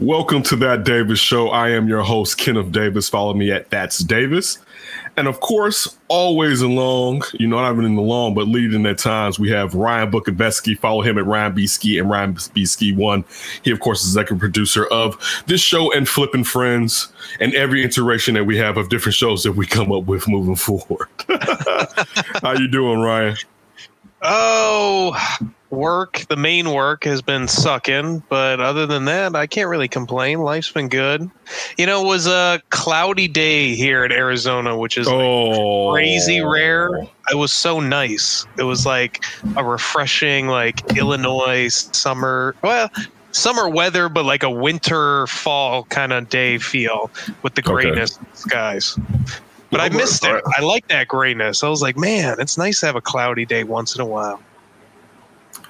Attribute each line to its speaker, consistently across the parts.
Speaker 1: Welcome to that Davis show. I am your host, Kenneth Davis. Follow me at That's Davis. And of course, always along, you know, not even in the long, but leading at times, we have Ryan Bukoveski. Follow him at Ryan B. And Ryan B. Ski One. He, of course, is executive producer of this show and Flipping Friends and every iteration that we have of different shows that we come up with moving forward. How you doing, Ryan?
Speaker 2: Oh, work, the main work has been sucking, but other than that, I can't really complain. Life's been good. You know, it was a cloudy day here in Arizona, which is like
Speaker 1: Oh,
Speaker 2: crazy rare. It was so nice. It was like a refreshing, like Illinois summer. Well, summer weather, but like a winter fall kind of day feel with the
Speaker 1: Okay.
Speaker 2: grayness in the skies. But I missed it. I like that grayness. I was like, man, it's nice to have a cloudy day once in a while.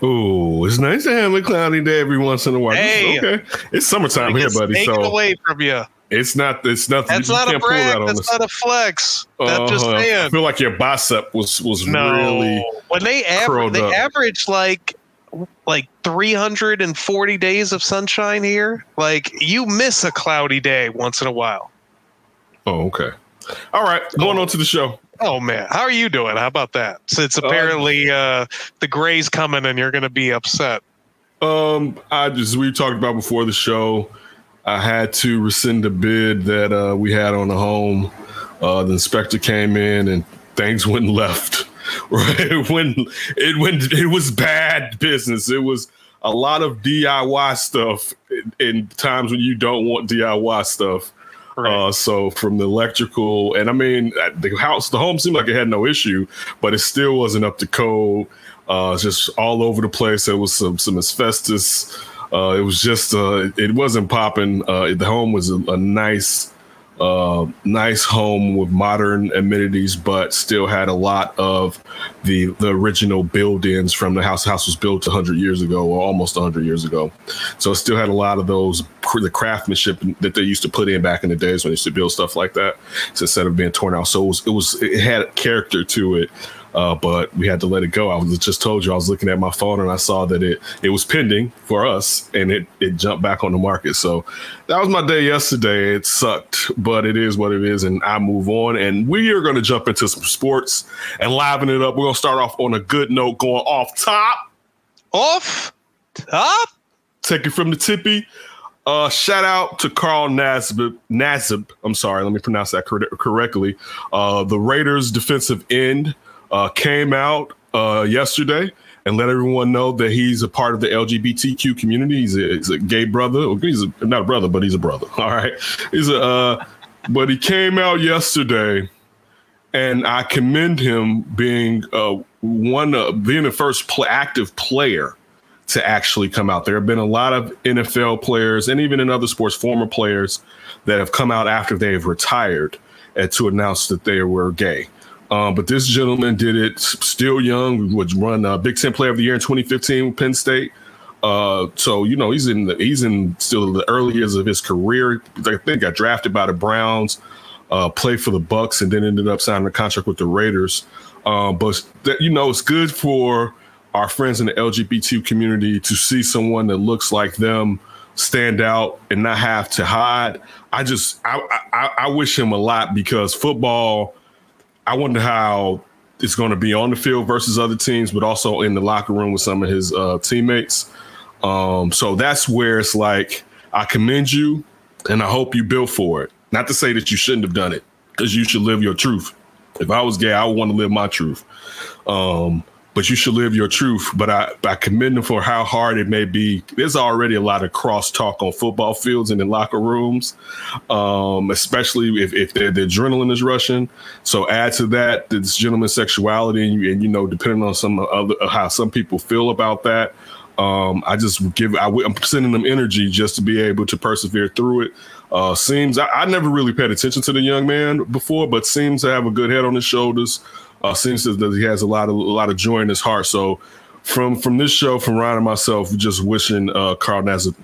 Speaker 1: Ooh, it's nice to have a cloudy day every once in a while.
Speaker 2: Hey.
Speaker 1: okay, it's summertime here, buddy.
Speaker 2: taken
Speaker 1: So
Speaker 2: away from you.
Speaker 1: it's not. It's nothing.
Speaker 2: That's
Speaker 1: you
Speaker 2: not a
Speaker 1: can't that
Speaker 2: That's not a flex. That's just
Speaker 1: Uh-huh. I feel like your bicep was was
Speaker 2: No,
Speaker 1: really.
Speaker 2: when they average, they
Speaker 1: up.
Speaker 2: average like like 340 days of sunshine here. Like you miss a cloudy day once in a while.
Speaker 1: Oh, okay. All right, going on to the show.
Speaker 2: Oh man, how are you doing? How about that? Since apparently uh, the gray's coming and you're going to be upset.
Speaker 1: Um, I just we talked about before the show. I had to rescind the bid that uh, we had on the home. Uh, the inspector came in and things went left. Right when it went, it was bad business. It was a lot of DIY stuff in, in times when you don't want DIY stuff. Uh, so from the electrical, and I mean, uh, the house, the home seemed like it had no issue, but it still wasn't up to code. Uh, just all over the place. There was some some asbestos. Uh, it was just, uh, it wasn't popping. Uh, the home was a, a nice, uh, nice home with modern amenities, but still had a lot of the the original build-ins from the house. The house was built 100 years ago, or almost 100 years ago, so it still had a lot of those the craftsmanship that they used to put in back in the days when they used to build stuff like that. So instead of being torn out, so it was it was it had character to it. Uh, but we had to let it go. I was just told you I was looking at my phone and I saw that it it was pending for us and it it jumped back on the market. So that was my day yesterday. It sucked, but it is what it is, and I move on. And we are going to jump into some sports and liven it up. We're going to start off on a good note, going off top.
Speaker 2: Off top.
Speaker 1: Take it from the tippy. Uh, shout out to Carl Nassib. Nassib. I'm sorry, let me pronounce that cor- correctly. Uh, the Raiders defensive end uh, came out uh, yesterday and let everyone know that he's a part of the LGBTQ community. He's a, he's a gay brother. He's a, not a brother, but he's a brother. All right. He's a. Uh, but he came out yesterday, and I commend him being uh, one uh, being the first pl- active player to actually come out. There have been a lot of NFL players and even in other sports, former players that have come out after they've retired to announce that they were gay. Um, but this gentleman did it still young, was run uh, Big Ten Player of the Year in 2015 with Penn State. Uh, so you know he's in the, he's in still the early years of his career. I think got drafted by the Browns, uh, played for the Bucks, and then ended up signing a contract with the Raiders. Um, but that, you know it's good for our friends in the LGBT community to see someone that looks like them stand out and not have to hide. I just I I, I wish him a lot because football. I wonder how it's going to be on the field versus other teams, but also in the locker room with some of his uh, teammates. Um, so that's where it's like I commend you, and I hope you built for it. Not to say that you shouldn't have done it, because you should live your truth. If I was gay, I would want to live my truth. Um, but you should live your truth. But I, I commend them for how hard it may be. There's already a lot of crosstalk on football fields and in locker rooms, um, especially if, if the, adrenaline is rushing. So add to that this gentleman's sexuality, and, you- and you know, depending on some other how some people feel about that. Um, I just give I, am sending them energy just to be able to persevere through it. Uh, seems I, I, never really paid attention to the young man before, but seems to have a good head on his shoulders. Uh, seems that he has a lot of a lot of joy in his heart. So from from this show, from Ryan and myself, just wishing uh, Carl Nassib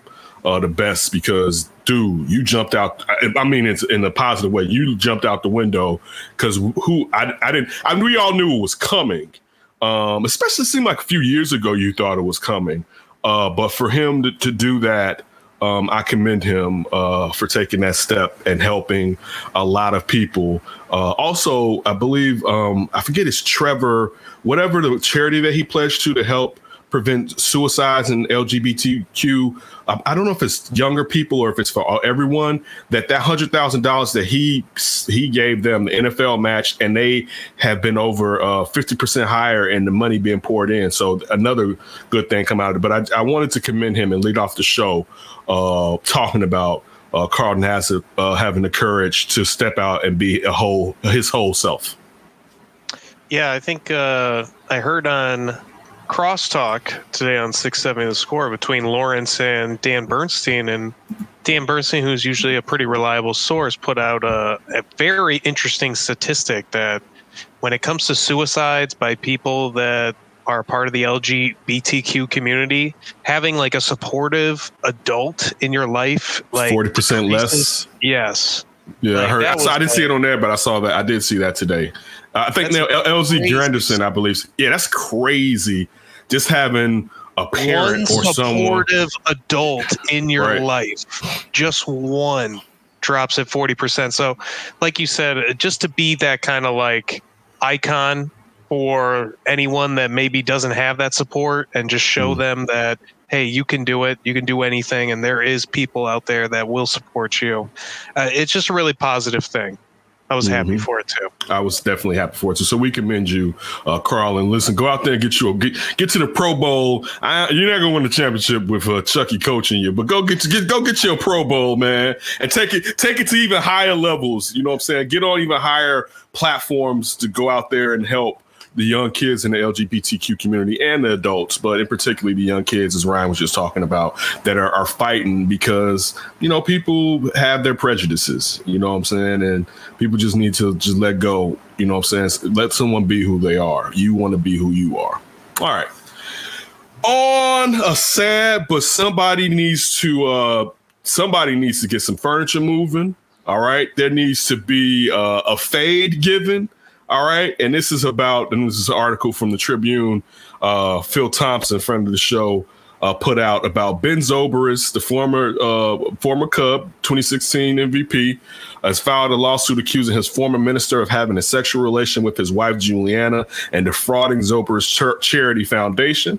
Speaker 1: uh, the best because, dude, you jumped out. I, I mean, it's in a positive way. You jumped out the window because who I, I didn't. I we all knew it was coming. Um, especially seemed like a few years ago you thought it was coming. Uh, but for him to, to do that um, I commend him uh, for taking that step and helping a lot of people. Uh, also, I believe um, I forget it's Trevor, whatever the charity that he pledged to to help prevent suicides and LGBTQ. Um, I don't know if it's younger people or if it's for everyone. That that hundred thousand dollars that he he gave them the NFL match, and they have been over uh, fifty uh, percent higher in the money being poured in. So another good thing come out of it. But I, I wanted to commend him and lead off the show uh, talking about. Uh, Carlton has uh, having the courage to step out and be a whole his whole self.
Speaker 2: Yeah, I think uh, I heard on crosstalk today on 670 the score between Lawrence and Dan Bernstein. And Dan Bernstein, who's usually a pretty reliable source, put out a, a very interesting statistic that when it comes to suicides by people that are part of the LGBTQ community, having like a supportive adult in your life, like
Speaker 1: 40% less.
Speaker 2: Yes.
Speaker 1: Yeah, like, I heard. I, I, didn't like, see it on there, but I saw that. I did see that today. Uh, I think now LZ Granderson, I believe. Yeah, that's crazy just having a parent
Speaker 2: one
Speaker 1: or
Speaker 2: supportive
Speaker 1: someone
Speaker 2: adult in your right. life, just one drops at 40%. So, like you said, just to be that kind of like icon for anyone that maybe doesn't have that support and just show mm. them that hey you can do it you can do anything and there is people out there that will support you uh, it's just a really positive thing I was happy mm-hmm. for it too.
Speaker 1: I was definitely happy for it too. So we commend you, uh, Carl, and listen, go out there and get you a, get, get to the Pro Bowl. I, you're not gonna win the championship with uh, Chucky coaching you, but go get, get go get you a Pro Bowl, man, and take it take it to even higher levels. You know what I'm saying? Get on even higher platforms to go out there and help the young kids in the LGBTQ community and the adults, but in particularly the young kids, as Ryan was just talking about, that are, are fighting because, you know, people have their prejudices, you know what I'm saying? And people just need to just let go, you know what I'm saying? Let someone be who they are. You want to be who you are. All right. On a sad, but somebody needs to, uh, somebody needs to get some furniture moving. All right. There needs to be uh, a fade given all right. And this is about, and this is an article from the Tribune. Uh, Phil Thompson, friend of the show, uh, put out about Ben Zobrist, the former uh, former Cub, 2016 MVP, has filed a lawsuit accusing his former minister of having a sexual relation with his wife Julianna and defrauding Zobrist Charity Foundation.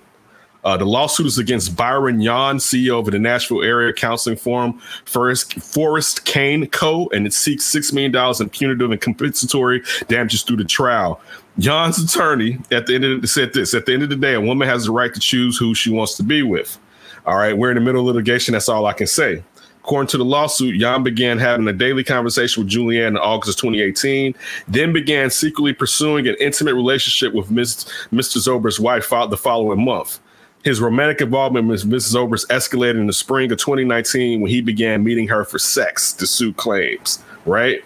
Speaker 1: Uh, the lawsuit is against Byron Yawn, CEO of the Nashville Area Counseling Forum, Forest, Forest Kane Co., and it seeks $6 million in punitive and compensatory damages through the trial. Yawn's attorney at the end of the, said this at the end of the day, a woman has the right to choose who she wants to be with. All right, we're in the middle of litigation. That's all I can say. According to the lawsuit, Jan began having a daily conversation with Julianne in August of 2018, then began secretly pursuing an intimate relationship with Ms. Mr. Zober's wife the following month. His romantic involvement with Mrs. Zobrist escalated in the spring of 2019 when he began meeting her for sex, the suit claims, right?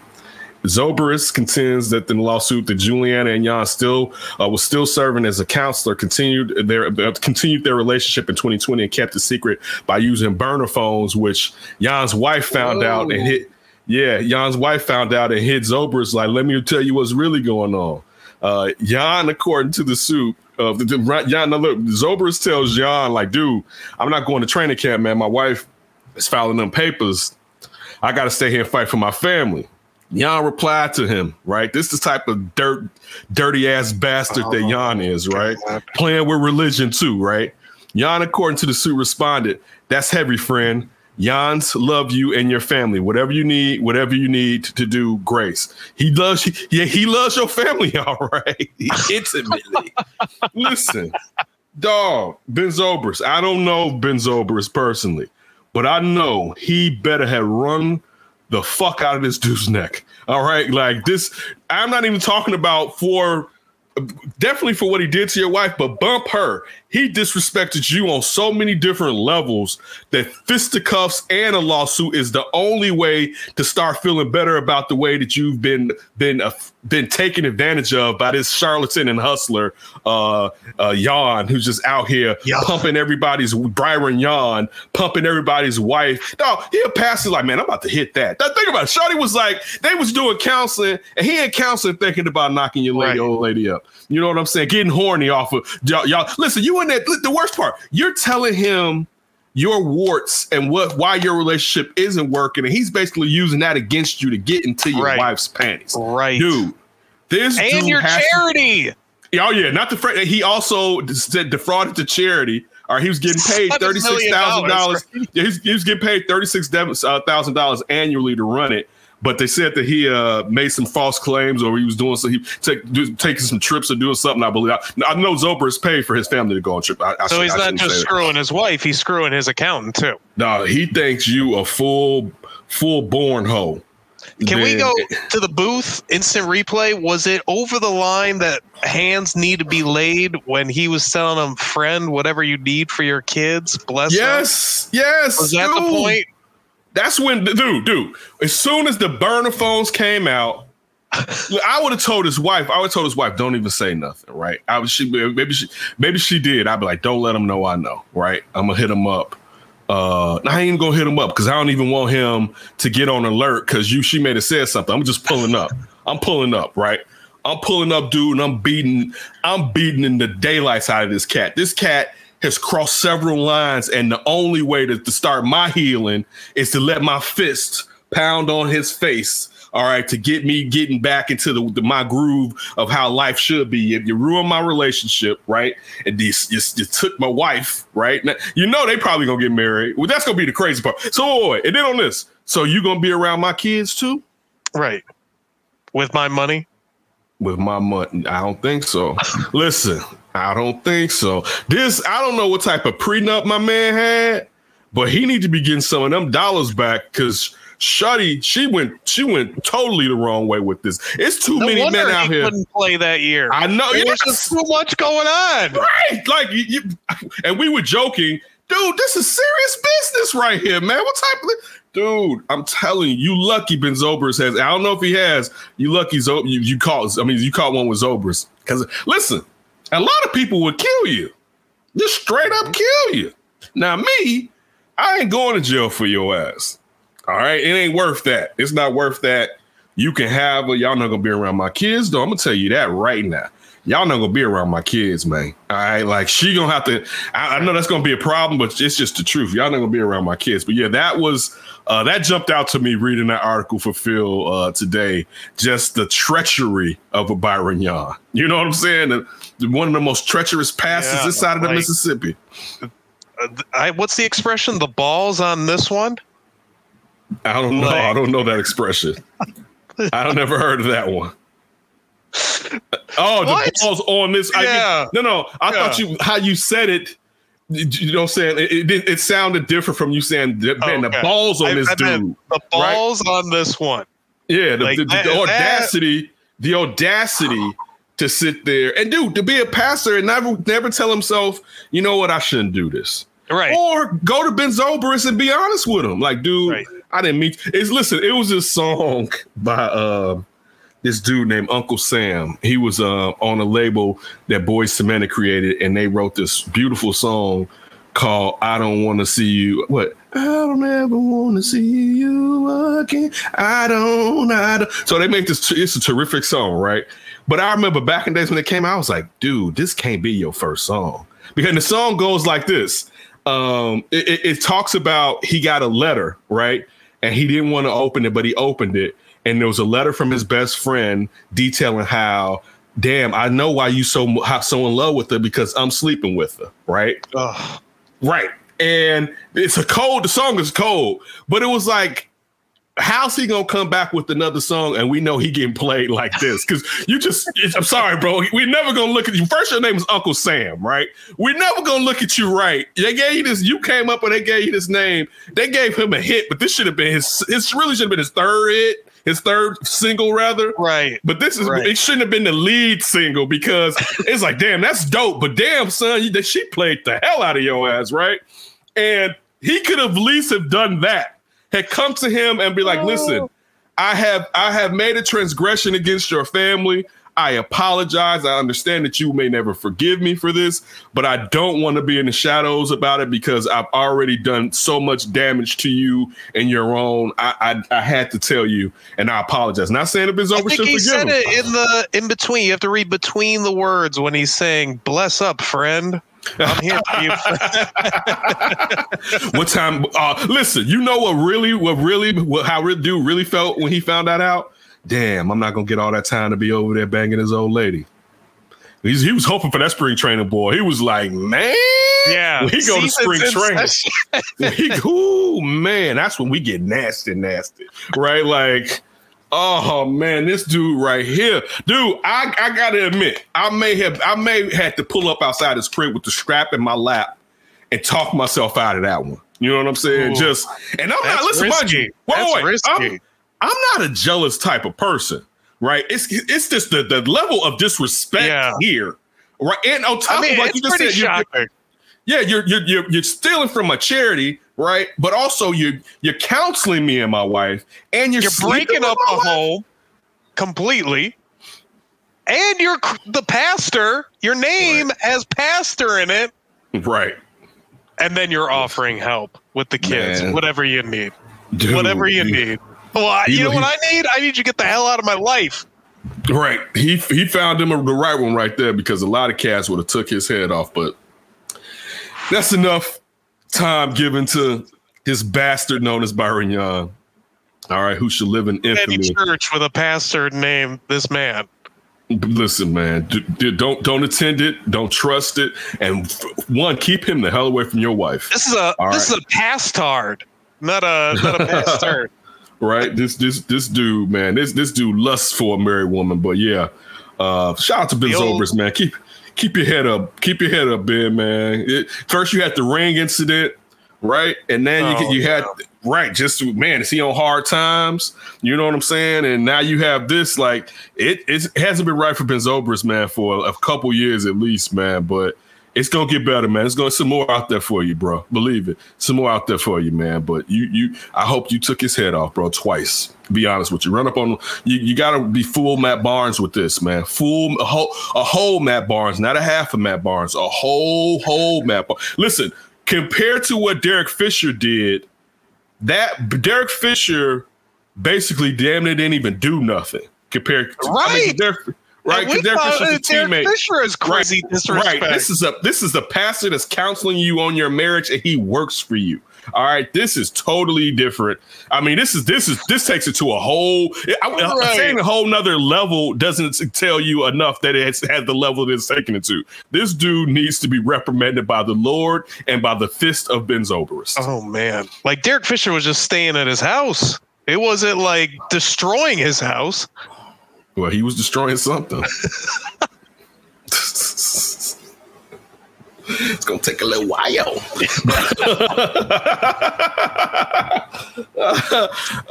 Speaker 1: Zobrist contends that the lawsuit that Julianna and Jan still uh, was still serving as a counselor continued their uh, continued their relationship in 2020 and kept it secret by using burner phones, which Jan's wife found Whoa. out and hit. Yeah, Jan's wife found out and hit Zobrist like, "Let me tell you what's really going on." Uh, Jan, according to the suit, uh, the, the, Jan, look, Zobrist tells Jan, like, dude, I'm not going to training camp, man. My wife is filing them papers. I got to stay here and fight for my family. Jan replied to him, right? This is the type of dirt, dirty ass bastard oh, that Jan is, right? God. Playing with religion too, right? Jan, according to the suit, responded, That's heavy, friend. Jans love you and your family. Whatever you need, whatever you need to do, Grace. He loves you. Yeah, he loves your family, all right. Intimately. Listen, dog, Ben Zobrist. I don't know Ben Zobrist personally, but I know he better have run the fuck out of this dude's neck. All right. Like this, I'm not even talking about for definitely for what he did to your wife, but bump her he disrespected you on so many different levels that fisticuffs and a lawsuit is the only way to start feeling better about the way that you've been been uh, been taken advantage of by this charlatan and hustler, uh, uh, Yawn, who's just out here
Speaker 2: Yeah.
Speaker 1: pumping everybody's Byron Yawn, pumping everybody's wife. No, he'll pass it like, man, I'm about to hit that. Th- Think about it. Shorty was like, they was doing counseling, and he in counseling thinking about knocking your lady,
Speaker 2: Right.
Speaker 1: old lady up. You know what I'm saying? Getting horny off of y'all. y'all. Listen, you in that. The worst part, you're telling him your warts and what why your relationship isn't working, and he's basically using that against you to get into your
Speaker 2: Right.
Speaker 1: wife's panties.
Speaker 2: Right.
Speaker 1: Dude, this
Speaker 2: and
Speaker 1: dude
Speaker 2: your
Speaker 1: has to-
Speaker 2: charity.
Speaker 1: Oh yeah, not the fr- he also said defrauded the charity. Or he was getting paid
Speaker 2: $7
Speaker 1: thirty six thousand dollars.
Speaker 2: right?
Speaker 1: He was getting paid thirty six uh, thousand dollars annually to run it. But they said that he uh, made some false claims, or he was doing so he take, do, taking some trips or doing something. I believe. I, I know is paid for his family to go on trip. I, I
Speaker 2: So
Speaker 1: should-
Speaker 2: he's not just
Speaker 1: say that.
Speaker 2: screwing his wife; he's screwing his accountant too.
Speaker 1: No, he thinks you a full full born hoe.
Speaker 2: Can we go to the booth? Instant replay. Was it over the line that hands need to be laid when he was telling him, "Friend, whatever you need for your kids, bless them"?
Speaker 1: Yes, yes.
Speaker 2: Was that the point?
Speaker 1: That's when, dude, dude. As soon as the burner phones came out, I would have told his wife. I would have told his wife, "Don't even say nothing." Right? I was she maybe she maybe she did. I'd be like, "Don't let him know I know." Right? I'm gonna hit him up. Uh, I ain't even gonna hit him up because I don't even want him to get on alert because you she may have said something. I'm just pulling up. I'm pulling up. Right? I'm pulling up, dude, and I'm beating. I'm beating in the daylights out of this cat. This cat has crossed several lines, and the only way to, to start my healing is to let my fist pound on his face. All right, to get me getting back into the, the- my groove of how life should be. If you ruin my relationship, right, and you, you, you took my wife, right, now, you know they probably gonna get married. Well, that's gonna be the crazy part. So, and then on this, so you gonna be around my kids too?
Speaker 2: Right. With my money.
Speaker 1: with my money. I don't think so. Listen, I don't think so. This I don't know what type of prenup my man had, but he need to be getting some of them dollars back because Shuddy, she went she went totally the wrong way with this. It's too
Speaker 2: No
Speaker 1: many men out
Speaker 2: he
Speaker 1: here.
Speaker 2: couldn't play that year.
Speaker 1: I know,
Speaker 2: There was
Speaker 1: yes.
Speaker 2: just too much going on.
Speaker 1: Right. Like you, you and we were joking, dude, this is serious business right here, man. What type of dude? I'm telling you, you lucky Ben Zobrist has. I don't know if he has. You lucky Zo, you, you caught. I mean, you caught one with Zobrist. Because listen, a lot of people would kill you. Just straight up mm-hmm. kill you. Now, me, I ain't going to jail for your ass. All right. It ain't worth that. It's not worth that. You can have a y'all not gonna be around my kids, though. I'm gonna tell you that right now. Y'all not gonna be around my kids, man. All right, like she gonna have to. I, I know that's gonna be a problem, but it's just the truth. Y'all not gonna be around my kids. But yeah, that was uh, that jumped out to me reading that article for Phil uh, today. Just the treachery of a Byron Young. You know what I'm saying? The- the- one of the most treacherous passes
Speaker 2: Yeah,
Speaker 1: this side of the
Speaker 2: like-
Speaker 1: Mississippi.
Speaker 2: Uh, I, what's the expression? The balls on this one?
Speaker 1: I don't know.
Speaker 2: Like-
Speaker 1: I don't know that expression. I don't never heard of that one. Oh,
Speaker 2: What?
Speaker 1: the balls on this. I
Speaker 2: Yeah.
Speaker 1: no, no. I
Speaker 2: Yeah.
Speaker 1: thought you how you said it. You know, what I'm saying it, it, it sounded different from you saying, "Man, the
Speaker 2: Okay.
Speaker 1: balls on
Speaker 2: I-
Speaker 1: this
Speaker 2: I
Speaker 1: dude."
Speaker 2: The balls on this one.
Speaker 1: Yeah, the,
Speaker 2: Like,
Speaker 1: the, the
Speaker 2: that- that-
Speaker 1: audacity, the audacity to sit there and dude to be a pastor and never never tell himself, you know what, I shouldn't do this.
Speaker 2: Right.
Speaker 1: Or go to Ben Zobrist and be honest with him. Like, dude,
Speaker 2: Right.
Speaker 1: I didn't mean It's listen. It was this song by uh, this dude named Uncle Sam. He was uh, on a label that Boyz II Men created, and they wrote this beautiful song called "I Don't Want to See You." What? I don't ever want to see you again. I don't. I don't. So they make this. It's a terrific song, right? But I remember back in days when it came out, I was like, dude, this can't be your first song because the song goes like this um it, it, it talks about he got a letter right and he didn't want to open it but he opened it and there was a letter from his best friend detailing how damn i know why you so how so in love with her because i'm sleeping with her right?
Speaker 2: Ugh.
Speaker 1: right. And it's a cold the song is cold but it was like how's he gonna come back with another song? And we know he getting played like this because you just it's- i'm sorry bro. We're never gonna look at you. First your name is uncle sam right? We're never gonna look at you right. They gave you this you came up and they gave you this name. They gave him a hit but this should have been his this really should have been his third hit his third single rather.
Speaker 2: Right.
Speaker 1: But this is
Speaker 2: Right.
Speaker 1: it shouldn't have been the lead single because it's like, damn, that's dope. But damn, son, you, she played the hell out of your ass, right? And he could have at least have done that. Had come to him and be like, listen, oh. I have I have made a transgression against your family. I apologize. I understand that you may never forgive me for this, but I don't want to be in the shadows about it because I've already done so much damage to you and your own. I I, I had to tell you, and I apologize. Not saying it's
Speaker 2: I
Speaker 1: over,
Speaker 2: think
Speaker 1: should
Speaker 2: he said
Speaker 1: him.
Speaker 2: it in the in between. You have to read between the words when he's saying "Bless up, friend." I'm here for you.
Speaker 1: What time? Uh, listen, you know what really, what really, what, how Rid dude really felt when he found that out. Damn, I'm not gonna get all that time to be over there banging his old lady. He's, he was hoping for that spring training boy. He was like, man,
Speaker 2: yeah,
Speaker 1: when he go to spring training,
Speaker 2: session.
Speaker 1: he, ooh, man, that's when we get nasty, nasty, right? Like, oh man, this dude right here, dude. I, I gotta admit, I may have, I may have to pull up outside his crib with the strap in my lap and talk myself out of that one. You know what I'm saying?
Speaker 2: Ooh.
Speaker 1: Just, and I'm not.
Speaker 2: That's
Speaker 1: Listen, mind you, wait,
Speaker 2: That's
Speaker 1: wait,
Speaker 2: risky.
Speaker 1: I'm, I'm not a jealous type of person, right? It's it's just the the level of disrespect
Speaker 2: Yeah.
Speaker 1: here, right? And on top
Speaker 2: I mean,
Speaker 1: of like you just said, you're- yeah, you're you're you're you're stealing from a charity, right? But also you're you're counseling me and my wife, and you're,
Speaker 2: You're breaking up a
Speaker 1: wife?
Speaker 2: home completely, and you're the pastor. Your name has pastor in it,
Speaker 1: right?
Speaker 2: and then you're offering help with the kids,
Speaker 1: Man.
Speaker 2: whatever you need,
Speaker 1: Dude,
Speaker 2: whatever you need. Well,
Speaker 1: he-
Speaker 2: you know
Speaker 1: he-
Speaker 2: what I need? I need you to get the hell out of my life.
Speaker 1: Right. He he found him the right one right there because a lot of cats would have took his head off, but that's enough time given to his bastard known as Byron Young. All right, who should live in
Speaker 2: Any
Speaker 1: infamy.
Speaker 2: church with a pastor named this man.
Speaker 1: Listen, man, d- d- don't don't attend it, don't trust it, and f- one, keep him the hell away from your wife.
Speaker 2: This is a
Speaker 1: All
Speaker 2: this
Speaker 1: right.
Speaker 2: is a pastard, not a not a pastor.
Speaker 1: right? This this this dude, man, this this dude lusts for a married woman. But yeah, uh, shout out to Ben Zobrist, man. Keep keep your head up, keep your head up, Ben, man. It, first you had the ring incident, right? And then
Speaker 2: Oh,
Speaker 1: you you had right, just man, is he on hard times? You know what I'm saying? And now you have this, like it it hasn't been right for Ben Zobrist, man, for a couple years at least, man. But it's gonna get better, man. It's gonna some more out there for you, bro. Believe it. Some more out there for you, man. But you you I hope you took his head off, bro, twice. Be honest with you. Run up on you, you gotta be full Matt Barnes with this, man. Full a whole a whole Matt Barnes, not a half of Matt Barnes, a whole, whole Matt Barnes. Listen, compared to what Derek Fisher did, that Derek Fisher basically damn near didn't even do nothing compared to I mean, Derek, right? Because Derek Fisher's a
Speaker 2: Derek
Speaker 1: teammate.
Speaker 2: Fisher is crazy disrespect.
Speaker 1: Right. This is a this is a pastor that's counseling you on your marriage and he works for you. All right. This is totally different. I mean, this is this is this takes it to a whole I, I'm
Speaker 2: Right.
Speaker 1: saying a whole nother level doesn't tell you enough that it's had the level that it's taken it to. This dude needs to be reprimanded by the Lord and by the fist of Ben Zobrist.
Speaker 2: Oh man, like Derek Fisher was just staying at his house. It wasn't like destroying his house.
Speaker 1: Well, he was destroying something. it's gonna take a little while.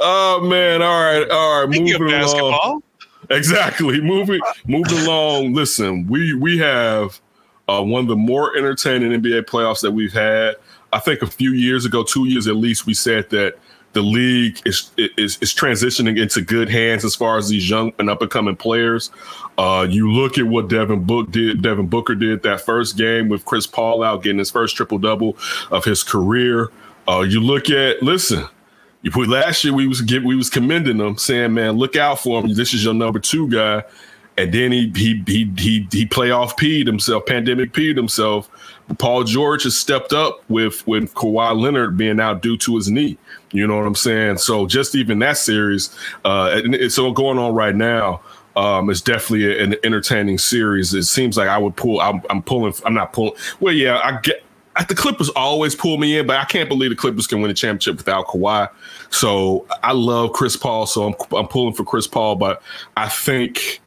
Speaker 1: oh man! All right, all right.
Speaker 2: Speaking
Speaker 1: moving along. Exactly. Moving moving along. Listen, we we have uh, one of the more entertaining NBA playoffs that we've had. I think a few years ago, two years at least, we said that the league is is, is transitioning into good hands as far as these young and up and coming players. Uh, you look at what Devin Book did. Devin Booker did that first game with Chris Paul out, getting his first triple double of his career. Uh, you look at listen. You put last year we was we was commending him, saying, "Man, look out for him. This is your number two guy." And then he he he he he playoff peed himself, pandemic peed himself. Paul George has stepped up with with Kawhi Leonard being out due to his knee. You know what I'm saying? So just even that series, uh, it's so going on right now. Um, it's definitely an entertaining series. It seems like I would pull. I'm, I'm pulling. I'm not pulling. Well, yeah, I get. The Clippers always pull me in, but I can't believe the Clippers can win a championship without Kawhi. So I love Chris Paul, so I'm I'm pulling for Chris Paul, but I think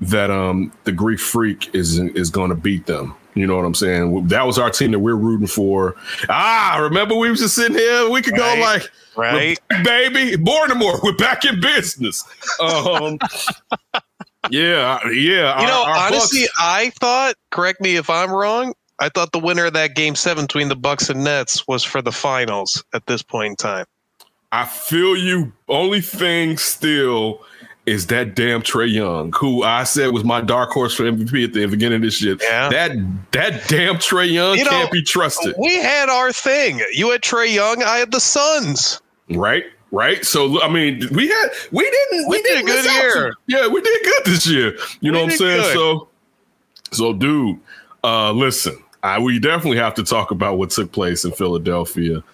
Speaker 1: that um the Greek Freak is is going to beat them. You know what I'm saying? That was our team that we're rooting for. Ah, remember we was just sitting here. We could
Speaker 2: Right.
Speaker 1: go like,
Speaker 2: Right.
Speaker 1: baby, Baltimore, we're back in business. Um, yeah, yeah.
Speaker 2: You
Speaker 1: our-
Speaker 2: know,
Speaker 1: our
Speaker 2: honestly,
Speaker 1: Bucks-
Speaker 2: I thought. Correct me if I'm wrong. I thought the winner of that game seven between the Bucks and Nets was for the finals at this point in time.
Speaker 1: I feel you. Only thing still is that damn Trae Young, who I said was my dark horse for MVP at the beginning of this shit.
Speaker 2: Yeah.
Speaker 1: That that damn Trae Young
Speaker 2: You
Speaker 1: can't be trusted.
Speaker 2: We had our thing. You had Trae Young. I had the Suns.
Speaker 1: Right? Right? So I mean, we had we didn't we,
Speaker 2: We did a good year.
Speaker 1: yeah, we did good this year. You know what I'm saying?
Speaker 2: good.
Speaker 1: So so dude, uh listen, I we definitely have to talk about what took place in Philadelphia.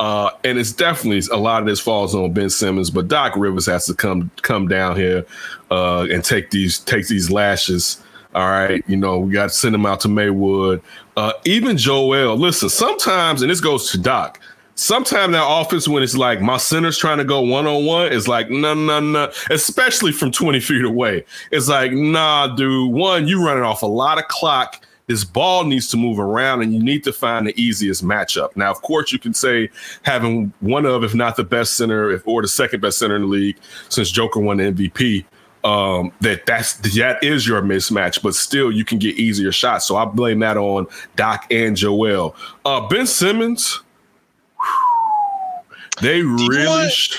Speaker 1: Uh, and it's definitely a lot of this falls on Ben Simmons, but Doc Rivers has to come come down here uh, and take these take these lashes. All right, you know we got to send him out to Maywood. Uh, even Joel, listen. Sometimes, and this goes to Doc. Sometimes that offense, when it's like my center's trying to go one on one, it's like no, no, no. Especially from twenty feet away, it's like nah, dude. One, you running off a lot of clock. This ball needs to move around, and you need to find the easiest matchup. Now, of course, you can say having one of, if not the best center, if or the second best center in the league since Joker won the MVP, um, that that's that is your mismatch. But still, you can get easier shots. So I blame that on Doc and Joel. Uh, ben Simmons, they really.
Speaker 2: want-
Speaker 1: sh-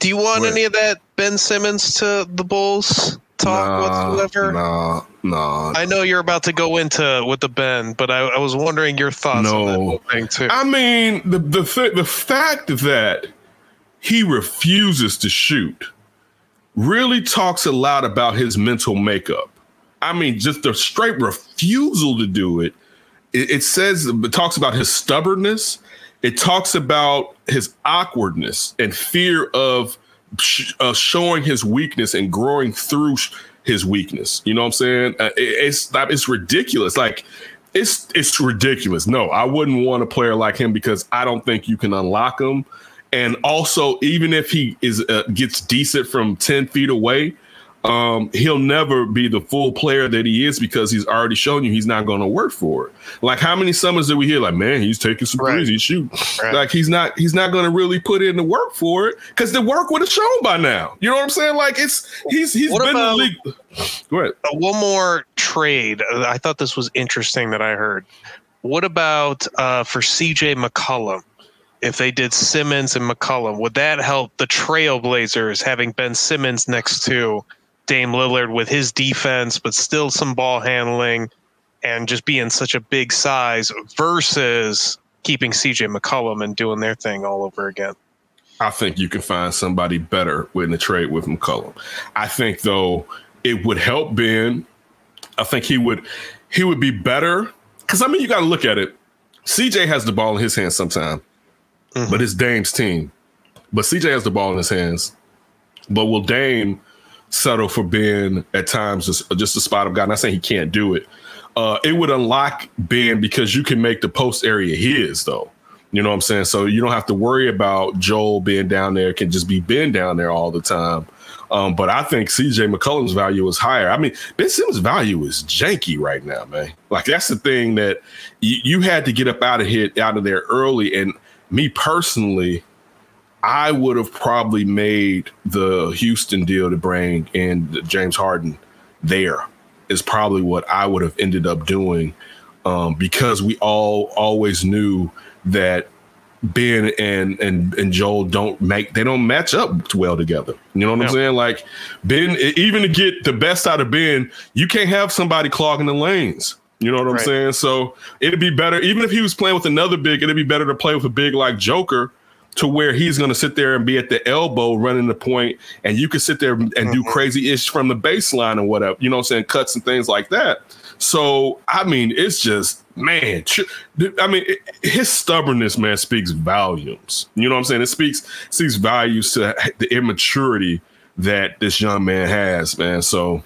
Speaker 2: Do you want any of that Ben Simmons to the Bulls talk
Speaker 1: Nah,
Speaker 2: whatsoever?
Speaker 1: Nah, nah.
Speaker 2: I know you're about to go into with the Ben, but I, I was wondering your thoughts on that whole thing too.
Speaker 1: I mean, the the th- the fact that he refuses to shoot really talks a lot about his mental makeup. I mean, just the straight refusal to do it. It, it says it talks about his stubbornness. It talks about his awkwardness and fear of sh- uh, showing his weakness and growing through sh- his weakness. You know what I'm saying? Uh, it- it's it's ridiculous. Like it's it's ridiculous. No, I wouldn't want a player like him because I don't think you can unlock him. And also, even if he is uh, gets decent from ten feet away, um, he'll never be the full player that he is because he's already shown you he's not going to work for it. Like how many summers did we hear? Like man, he's taking some
Speaker 2: Right.
Speaker 1: he's shooting.
Speaker 2: Right.
Speaker 1: Like he's not he's not going to really put in the work for it because the work would have shown by now. You know what I'm saying? Like it's he's he's
Speaker 2: What
Speaker 1: been
Speaker 2: about-
Speaker 1: in the league. Go ahead.
Speaker 2: Uh, one more trade. Uh, I thought this was interesting that I heard. What about uh, for CJ McCollum? If they did Simmons and McCollum, would that help the Trailblazers having Ben Simmons next to Dame Lillard with his defense, but still some ball handling and just being such a big size versus keeping CJ McCollum and doing their thing all over again?
Speaker 1: I think you can find somebody better in the trade with McCollum. I think though it would help Ben. I think he would he would be better because I mean you got to look at it. CJ has the ball in his hands sometime, but mm-hmm. it's Dame's team. But CJ has the ball in his hands. But will Dame settle for Ben at times just, a spot of God? Not saying he can't do it. Uh, it would unlock Ben because you can make the post area his though. You know what I'm saying? So you don't have to worry about Joel being down there. Can just be Ben down there all the time. Um, but I think CJ McCollum's value is higher. I mean, Ben Simmons' value is janky right now, man. Like that's the thing that you, you had to get up out of here, out of there early. And me personally, I would have probably made the Houston deal to bring in James Harden there is probably what I would have ended up doing um, because we all always knew that Ben and and and Joel don't make they don't match up well together. You know what I'm saying? Like Ben, even to get the best out of Ben, you can't have somebody clogging the lanes. You know what I'm
Speaker 2: Right.
Speaker 1: saying? So it'd be better, even if he was playing with another big, it'd be better to play with a big like Joker to where he's going to sit there and be at the elbow running the point and you can sit there and do crazy ish from the baseline and whatever, you know what I'm saying? Cuts and things like that. So, I mean, it's just, man, tr- I mean, it- his stubbornness, man, speaks volumes. You know what I'm saying? It speaks, speaks values to the immaturity that this young man has, man. So,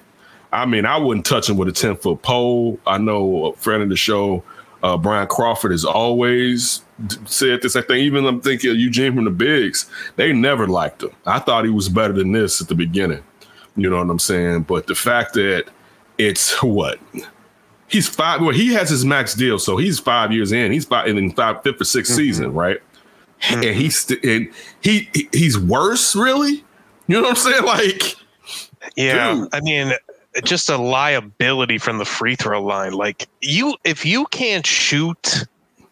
Speaker 1: I mean, I wouldn't touch him with a 10 foot pole. I know a friend of the show, uh, Brian Crawford, is always said this. I think even I'm thinking of Eugene from the Bigs, they never liked him. I thought he was better than this at the beginning. You know what I'm saying? But the fact that it's what he's five. Well, he has his max deal, so he's five years in. He's five in five, fifth or 6th
Speaker 2: Mm-hmm.
Speaker 1: season, right? And he's st- and he he- he's worse, really. You know what I'm saying? Like,
Speaker 2: Yeah,
Speaker 1: Dude.
Speaker 2: I mean, just a liability from the free throw line. Like you, if you can't shoot,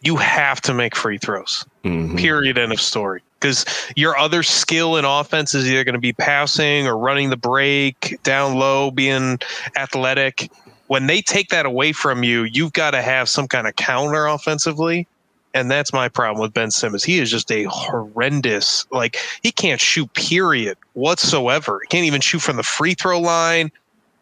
Speaker 2: you have to make free throws.
Speaker 1: mhm.
Speaker 2: Period. End of story. Because your other skill in offense is either going to be passing or running the break, down low, being athletic. When they take that away from you, you've got to have some kind of counter offensively. And that's my problem with Ben Simmons. He is just a horrendous, like, he can't shoot, period, whatsoever. He can't even shoot from the free throw line.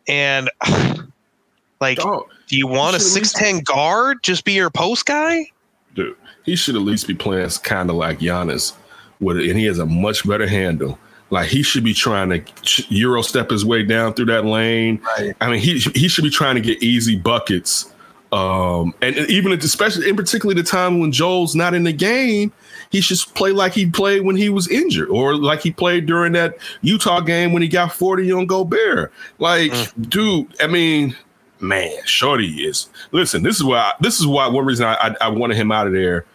Speaker 2: And, like,
Speaker 1: Dog,
Speaker 2: do you want a
Speaker 1: should at least-
Speaker 2: 6'10 guard? Just be your post guy?
Speaker 1: Dude, he should at least be playing kind of like Giannis, with and he has a much better handle. Like he should be trying to euro step his way down through that lane.
Speaker 2: Right.
Speaker 1: I mean, he he should be trying to get easy buckets. Um, and even at- especially in particularly the time when Joel's not in the game, he should play like he played when he was injured, or like he played during that Utah game when he got forty on Gobert. Like, dude, I mean, man, Shorty is. Listen, this is why. This is why one reason I I, I wanted him out of there.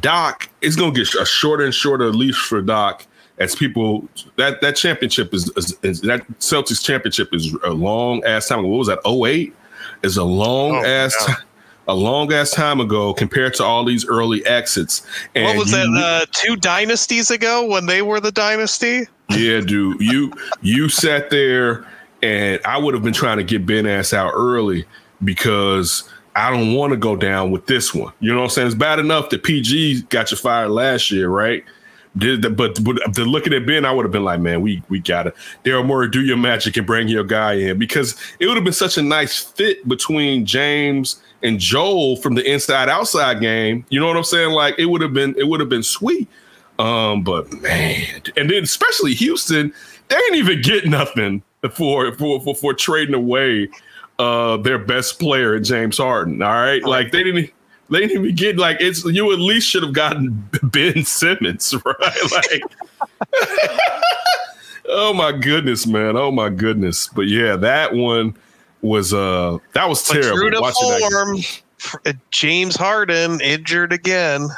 Speaker 1: Doc is going to get a shorter and shorter leash for Doc as people that that championship is, is, is that Celtics championship is a long ass time ago. What was that? 08? Is a long
Speaker 2: Oh,
Speaker 1: ass
Speaker 2: yeah.
Speaker 1: ti- a long ass time ago compared to all these early exits. And
Speaker 2: what was
Speaker 1: you-
Speaker 2: that? Uh, two dynasties ago when they were the dynasty?
Speaker 1: yeah, dude. You you sat there and I would have been trying to get Ben ass out early because I don't want to go down with this one. You know what I'm saying? It's bad enough that PG got you fired last year, right? But, but the looking at Ben, I would have been like, man, we we gotta Daryl Morey, do your magic and bring your guy in because it would have been such a nice fit between James and Joel from the inside outside game. You know what I'm saying? Like it would have been it would have been sweet. Um, but man, and then especially Houston, they ain't even get nothing for for for, for trading away uh their best player, James Harden. All right, like they didn't. They didn't even get like it's. You at least should have gotten Ben Simmons, right? Like, oh my goodness, man! Oh my goodness! But yeah, that one was uh that was
Speaker 2: But
Speaker 1: terrible.
Speaker 2: true to form, James Harden injured again.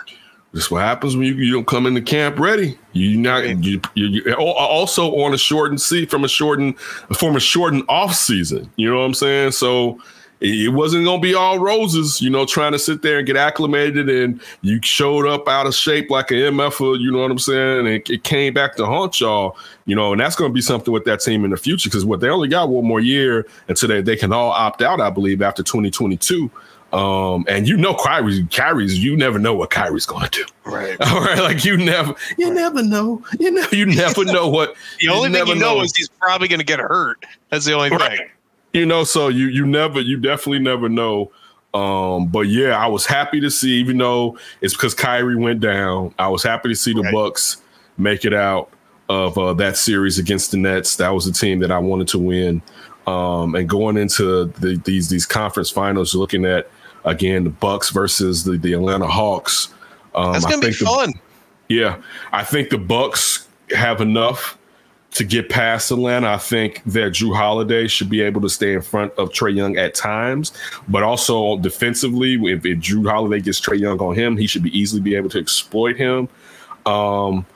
Speaker 1: This is what happens when you, you don't come into camp ready. You not you, you, you also on a shortened seat from a shortened from a shortened off season. You know what I'm saying? So it wasn't gonna be all roses, you know, trying to sit there and get acclimated, and you showed up out of shape like an MF, you know what I'm saying? And it, it came back to haunt y'all, you know, and that's gonna be something with that team in the future because what they only got one more year until they, they can all opt out, I believe, after 2022. Um, and you know, Kyrie, Kyrie's, you never know what Kyrie's gonna do.
Speaker 2: Right.
Speaker 1: All right, like you never, you never know, you know, you never know what.
Speaker 2: The only thing you know, is he's probably going to get hurt. That's the only
Speaker 1: Right.
Speaker 2: thing.
Speaker 1: you know, so you you never, you definitely never know. Um, but yeah, I was happy to see, even though it's because Kyrie went down. I was happy to see the
Speaker 2: Right.
Speaker 1: Bucks make it out of uh, that series against the Nets. That was a team that I wanted to win. Um, and going into the, these these conference finals, looking at again the Bucks versus the, the Atlanta Hawks. Um,
Speaker 2: That's going to be
Speaker 1: think the-
Speaker 2: fun.
Speaker 1: Yeah, I think the Bucks have enough to get past Atlanta. I think that Jrue Holiday should be able to stay in front of Trae Young at times, but also defensively, if, if Jrue Holiday gets Trae Young on him, he should be easily be able to exploit him. Um,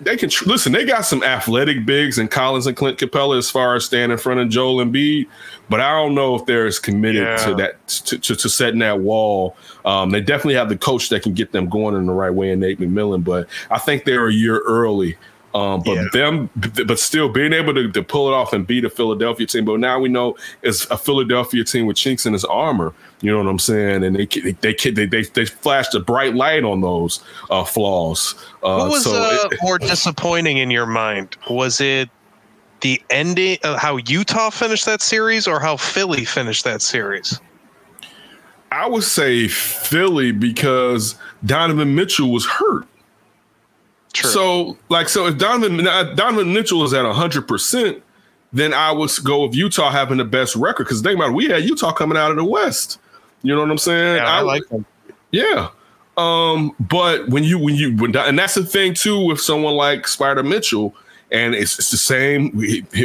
Speaker 1: they can tr- listen. They got some athletic bigs and Collins and Clint Capela as far as standing in front of Joel Embiid, but I don't know if they're as committed
Speaker 2: Yeah.
Speaker 1: to that to, to, to setting that wall. Um, they definitely have the coach that can get them going in the right way in Nate McMillan, but I think they're a year early. Um, but
Speaker 2: Yeah.
Speaker 1: them, but still being able to, to pull it off and beat a Philadelphia team. But now we know it's a Philadelphia team with chinks in his armor. You know what I'm saying? And they they they they they, they flashed a bright light on those uh, flaws. Uh,
Speaker 2: What was
Speaker 1: so
Speaker 2: uh,
Speaker 1: it-
Speaker 2: more disappointing in your mind? Was it the ending, uh, how Utah finished that series, or how Philly finished that series?
Speaker 1: I would say Philly because Donovan Mitchell was hurt.
Speaker 2: True.
Speaker 1: So, like, so if Donovan Donovan Mitchell is at hundred percent, then I would go with Utah having the best record. Because think about it, we had Utah coming out of the West. You know what I'm saying?
Speaker 2: yeah, I, like them.
Speaker 1: Yeah. Um, but when you when you when and that's the thing too with someone like Spider Mitchell, and it's, it's the same.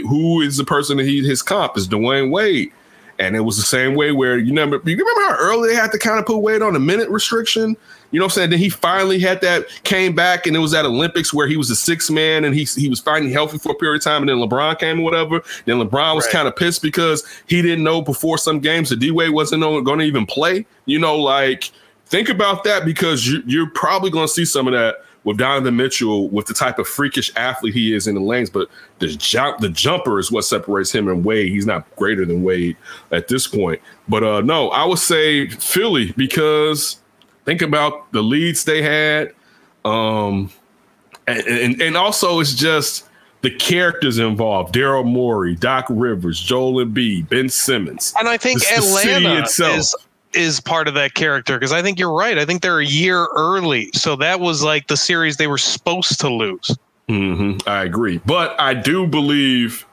Speaker 1: Who is the person that he his comp is Dwyane Wade, And it was the same way where you remember you remember how early they had to kind of put weight on a minute restriction. You know what I'm saying? Then he finally had that came back, and it was at Olympics where he was a six man and he he was finally healthy for a period of time, and then LeBron came or whatever. Then LeBron was
Speaker 2: Right.
Speaker 1: kind of pissed because he didn't know before some games that D Wade wasn't going to even play. You know, like think about that because you, you're probably going to see some of that with Donovan Mitchell with the type of freakish athlete he is in the lanes. But the jump, the jumper is what separates him and Wade. He's not greater than Wade at this point. But uh, no, I would say Philly because think about the leads they had, um, and, and and also it's just the characters involved: Daryl Morey, Doc Rivers, Joel Embiid, Ben Simmons.
Speaker 2: And I think
Speaker 1: the
Speaker 2: Atlanta
Speaker 1: itself.
Speaker 2: is is part of that character because I think you're right. I think they're a year early, so that was like the series they were supposed to lose.
Speaker 1: hmm I agree, but I do believe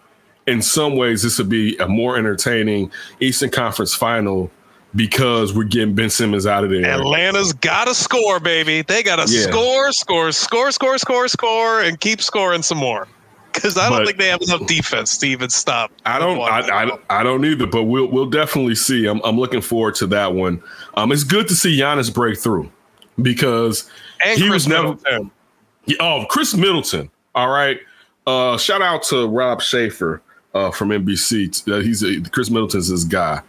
Speaker 1: in some ways this would be a more entertaining Eastern Conference final because we're getting Ben Simmons out of there.
Speaker 2: Atlanta's got to score, baby. They got to
Speaker 1: Yeah.
Speaker 2: score, score, score, score, score, score, and keep scoring some more. Because I don't
Speaker 1: But-
Speaker 2: think they have enough defense to even stop.
Speaker 1: I don't, I, I, I don't either, but we'll, we'll definitely see. I'm, I'm looking forward to that one. Um, it's good to see Giannis break through because
Speaker 2: and
Speaker 1: he
Speaker 2: Chris
Speaker 1: was never-
Speaker 2: Middleton.
Speaker 1: Yeah, Oh, Khris Middleton. All right. Uh, shout out to Rob Schaefer uh, from NBC. Uh, he's a, Khris Middleton's his guy.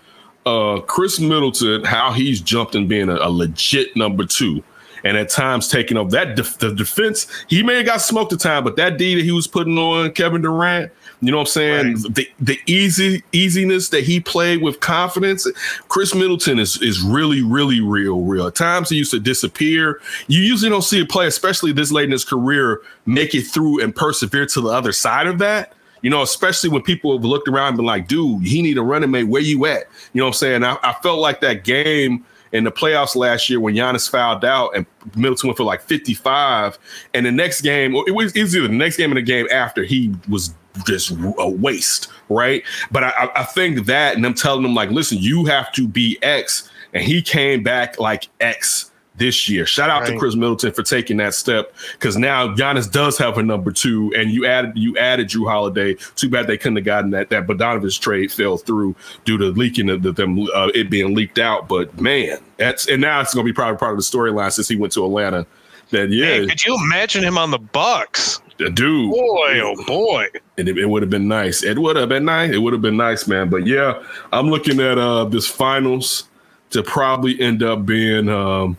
Speaker 1: Uh, Khris Middleton, how he's jumped in being a, a legit number two, and at times taking over that def- the defense. He may have got smoked at time, but that D that he was putting on Kevin Durant, you know what I'm saying? The the easy easiness that he played with confidence. Khris Middleton is is really really real real. At times he used to disappear. You usually don't see a player, especially this late in his career, make it through and persevere to the other side of that. You know, especially when people have looked around and been like, dude, he need a running mate. Where you at? You know what I'm saying? I, I felt like that game in the playoffs last year when Giannis fouled out and Middleton went for like 55. And the next game, it was it was either the next game and the game after, he was just a waste, right? But I, I- think that, and I'm telling him, like, listen, you have to be X. And he came back like X this year. Shout out to Khris Middleton for taking that step because now Giannis does have a number two, and you added you added Jrue Holiday. Too bad they couldn't have gotten that. That Bogdanovich trade fell through due to leaking of the, them uh, it being leaked out. But man, that's and now it's going to be probably part of the storyline since he went to Atlanta. That yeah,
Speaker 2: Hey, could you imagine him on the Bucks?
Speaker 1: dude,
Speaker 2: Boy, oh boy.
Speaker 1: and it, it would have been nice. It would have been nice. It would have been nice, man. But yeah, I'm looking at uh this finals to probably end up being um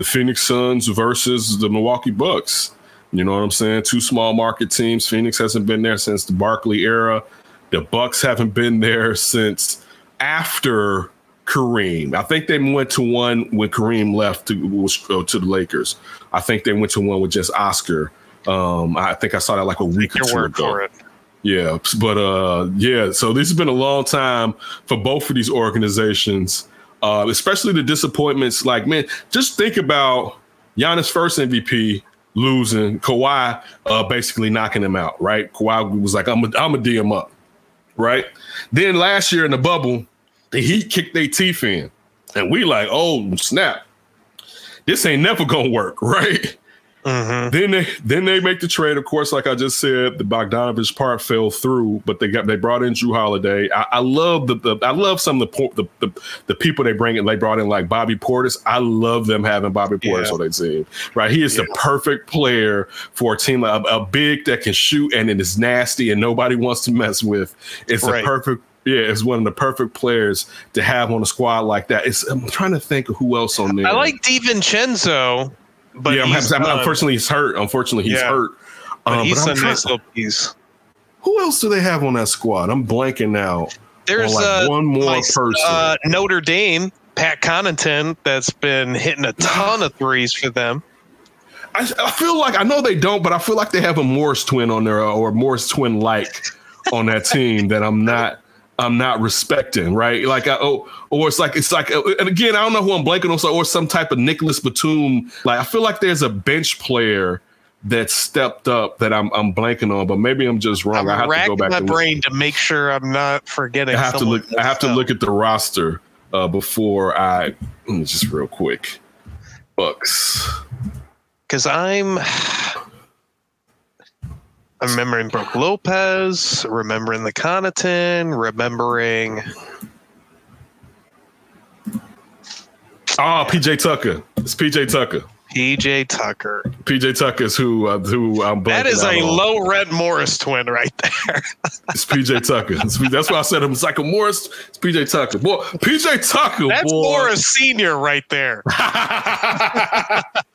Speaker 1: the Phoenix Suns versus the Milwaukee Bucks. You know what I'm saying? Two small market teams. Phoenix hasn't been there since the Barkley era. The Bucks haven't been there since after Kareem. I think they went to one when Kareem left to uh, to the Lakers. I think they went to one with just Oscar. Um, I think I saw that like a week or two ago.
Speaker 2: for it.
Speaker 1: Yeah, but uh, yeah. So this has been a long time for both of these organizations, uh, especially the disappointments. Like, man, just think about Giannis' first MVP losing, Kawhi uh, basically knocking him out. Right? Kawhi was like, "I'm I'm a D him up." Right? Then last year in the bubble, the Heat kicked their teeth in, and we like, "Oh snap, this ain't never gonna work." Right?
Speaker 2: Mhm.
Speaker 1: Then they then they make the trade. Of course, like I just said, the Bogdanovich part fell through, but they got they brought in Jrue Holiday. I, I love the, the I love some of the, the the the people they bring in. They brought in like Bobby Portis. I love them having Bobby Portis
Speaker 2: Yeah.
Speaker 1: on their team. Right, he is the perfect player for a team like a, a big that can shoot and it is nasty and nobody wants to mess with. It's
Speaker 2: Right.
Speaker 1: a perfect. Yeah, it's one of the perfect players to have on a squad like that. It's, I'm trying to think of who else on there.
Speaker 2: I like DiVincenzo, but
Speaker 1: yeah, I'm, I'm-
Speaker 2: uh,
Speaker 1: unfortunately he's hurt. Unfortunately, he's
Speaker 2: Yeah.
Speaker 1: hurt.
Speaker 2: but
Speaker 1: Um,
Speaker 2: he's
Speaker 1: I'm
Speaker 2: a nice little piece.
Speaker 1: Who else do they have on that squad? I'm blanking now.
Speaker 2: There's
Speaker 1: like
Speaker 2: uh,
Speaker 1: one more
Speaker 2: my-
Speaker 1: person.
Speaker 2: Uh, Notre Dame, Pat Connaughton, that's been hitting a ton of threes for them.
Speaker 1: I, I feel like I know they don't, but I feel like they have a Morris twin on there or a Morris twin like on that team that I'm not. I'm not respecting, right? Like, I, oh, or it's like it's like, and again, I don't know who I'm blanking on, so- or some type of Nicolas Batum. Like, I feel like there's a bench player that stepped up that I'm I'm blanking on, but maybe I'm just wrong. I
Speaker 2: I'm
Speaker 1: have to go back
Speaker 2: my
Speaker 1: look.
Speaker 2: brain to make sure I'm not forgetting.
Speaker 1: I have to look. I have to
Speaker 2: uh,
Speaker 1: look at the roster uh, before I just real quick. Bucks.
Speaker 2: because I'm. Remembering Brook Lopez, remembering the Connaughton, remembering.
Speaker 1: Oh, PJ Tucker. It's PJ Tucker.
Speaker 2: PJ Tucker.
Speaker 1: PJ Tucker is who uh, who I'm.
Speaker 2: That is a
Speaker 1: on.
Speaker 2: low Red Morris twin right there.
Speaker 1: it's PJ Tucker. It's, that's why I said him. It's like a Morris. It's PJ Tucker. Boy, PJ Tucker.
Speaker 2: That's
Speaker 1: boy.
Speaker 2: Morris Senior right there.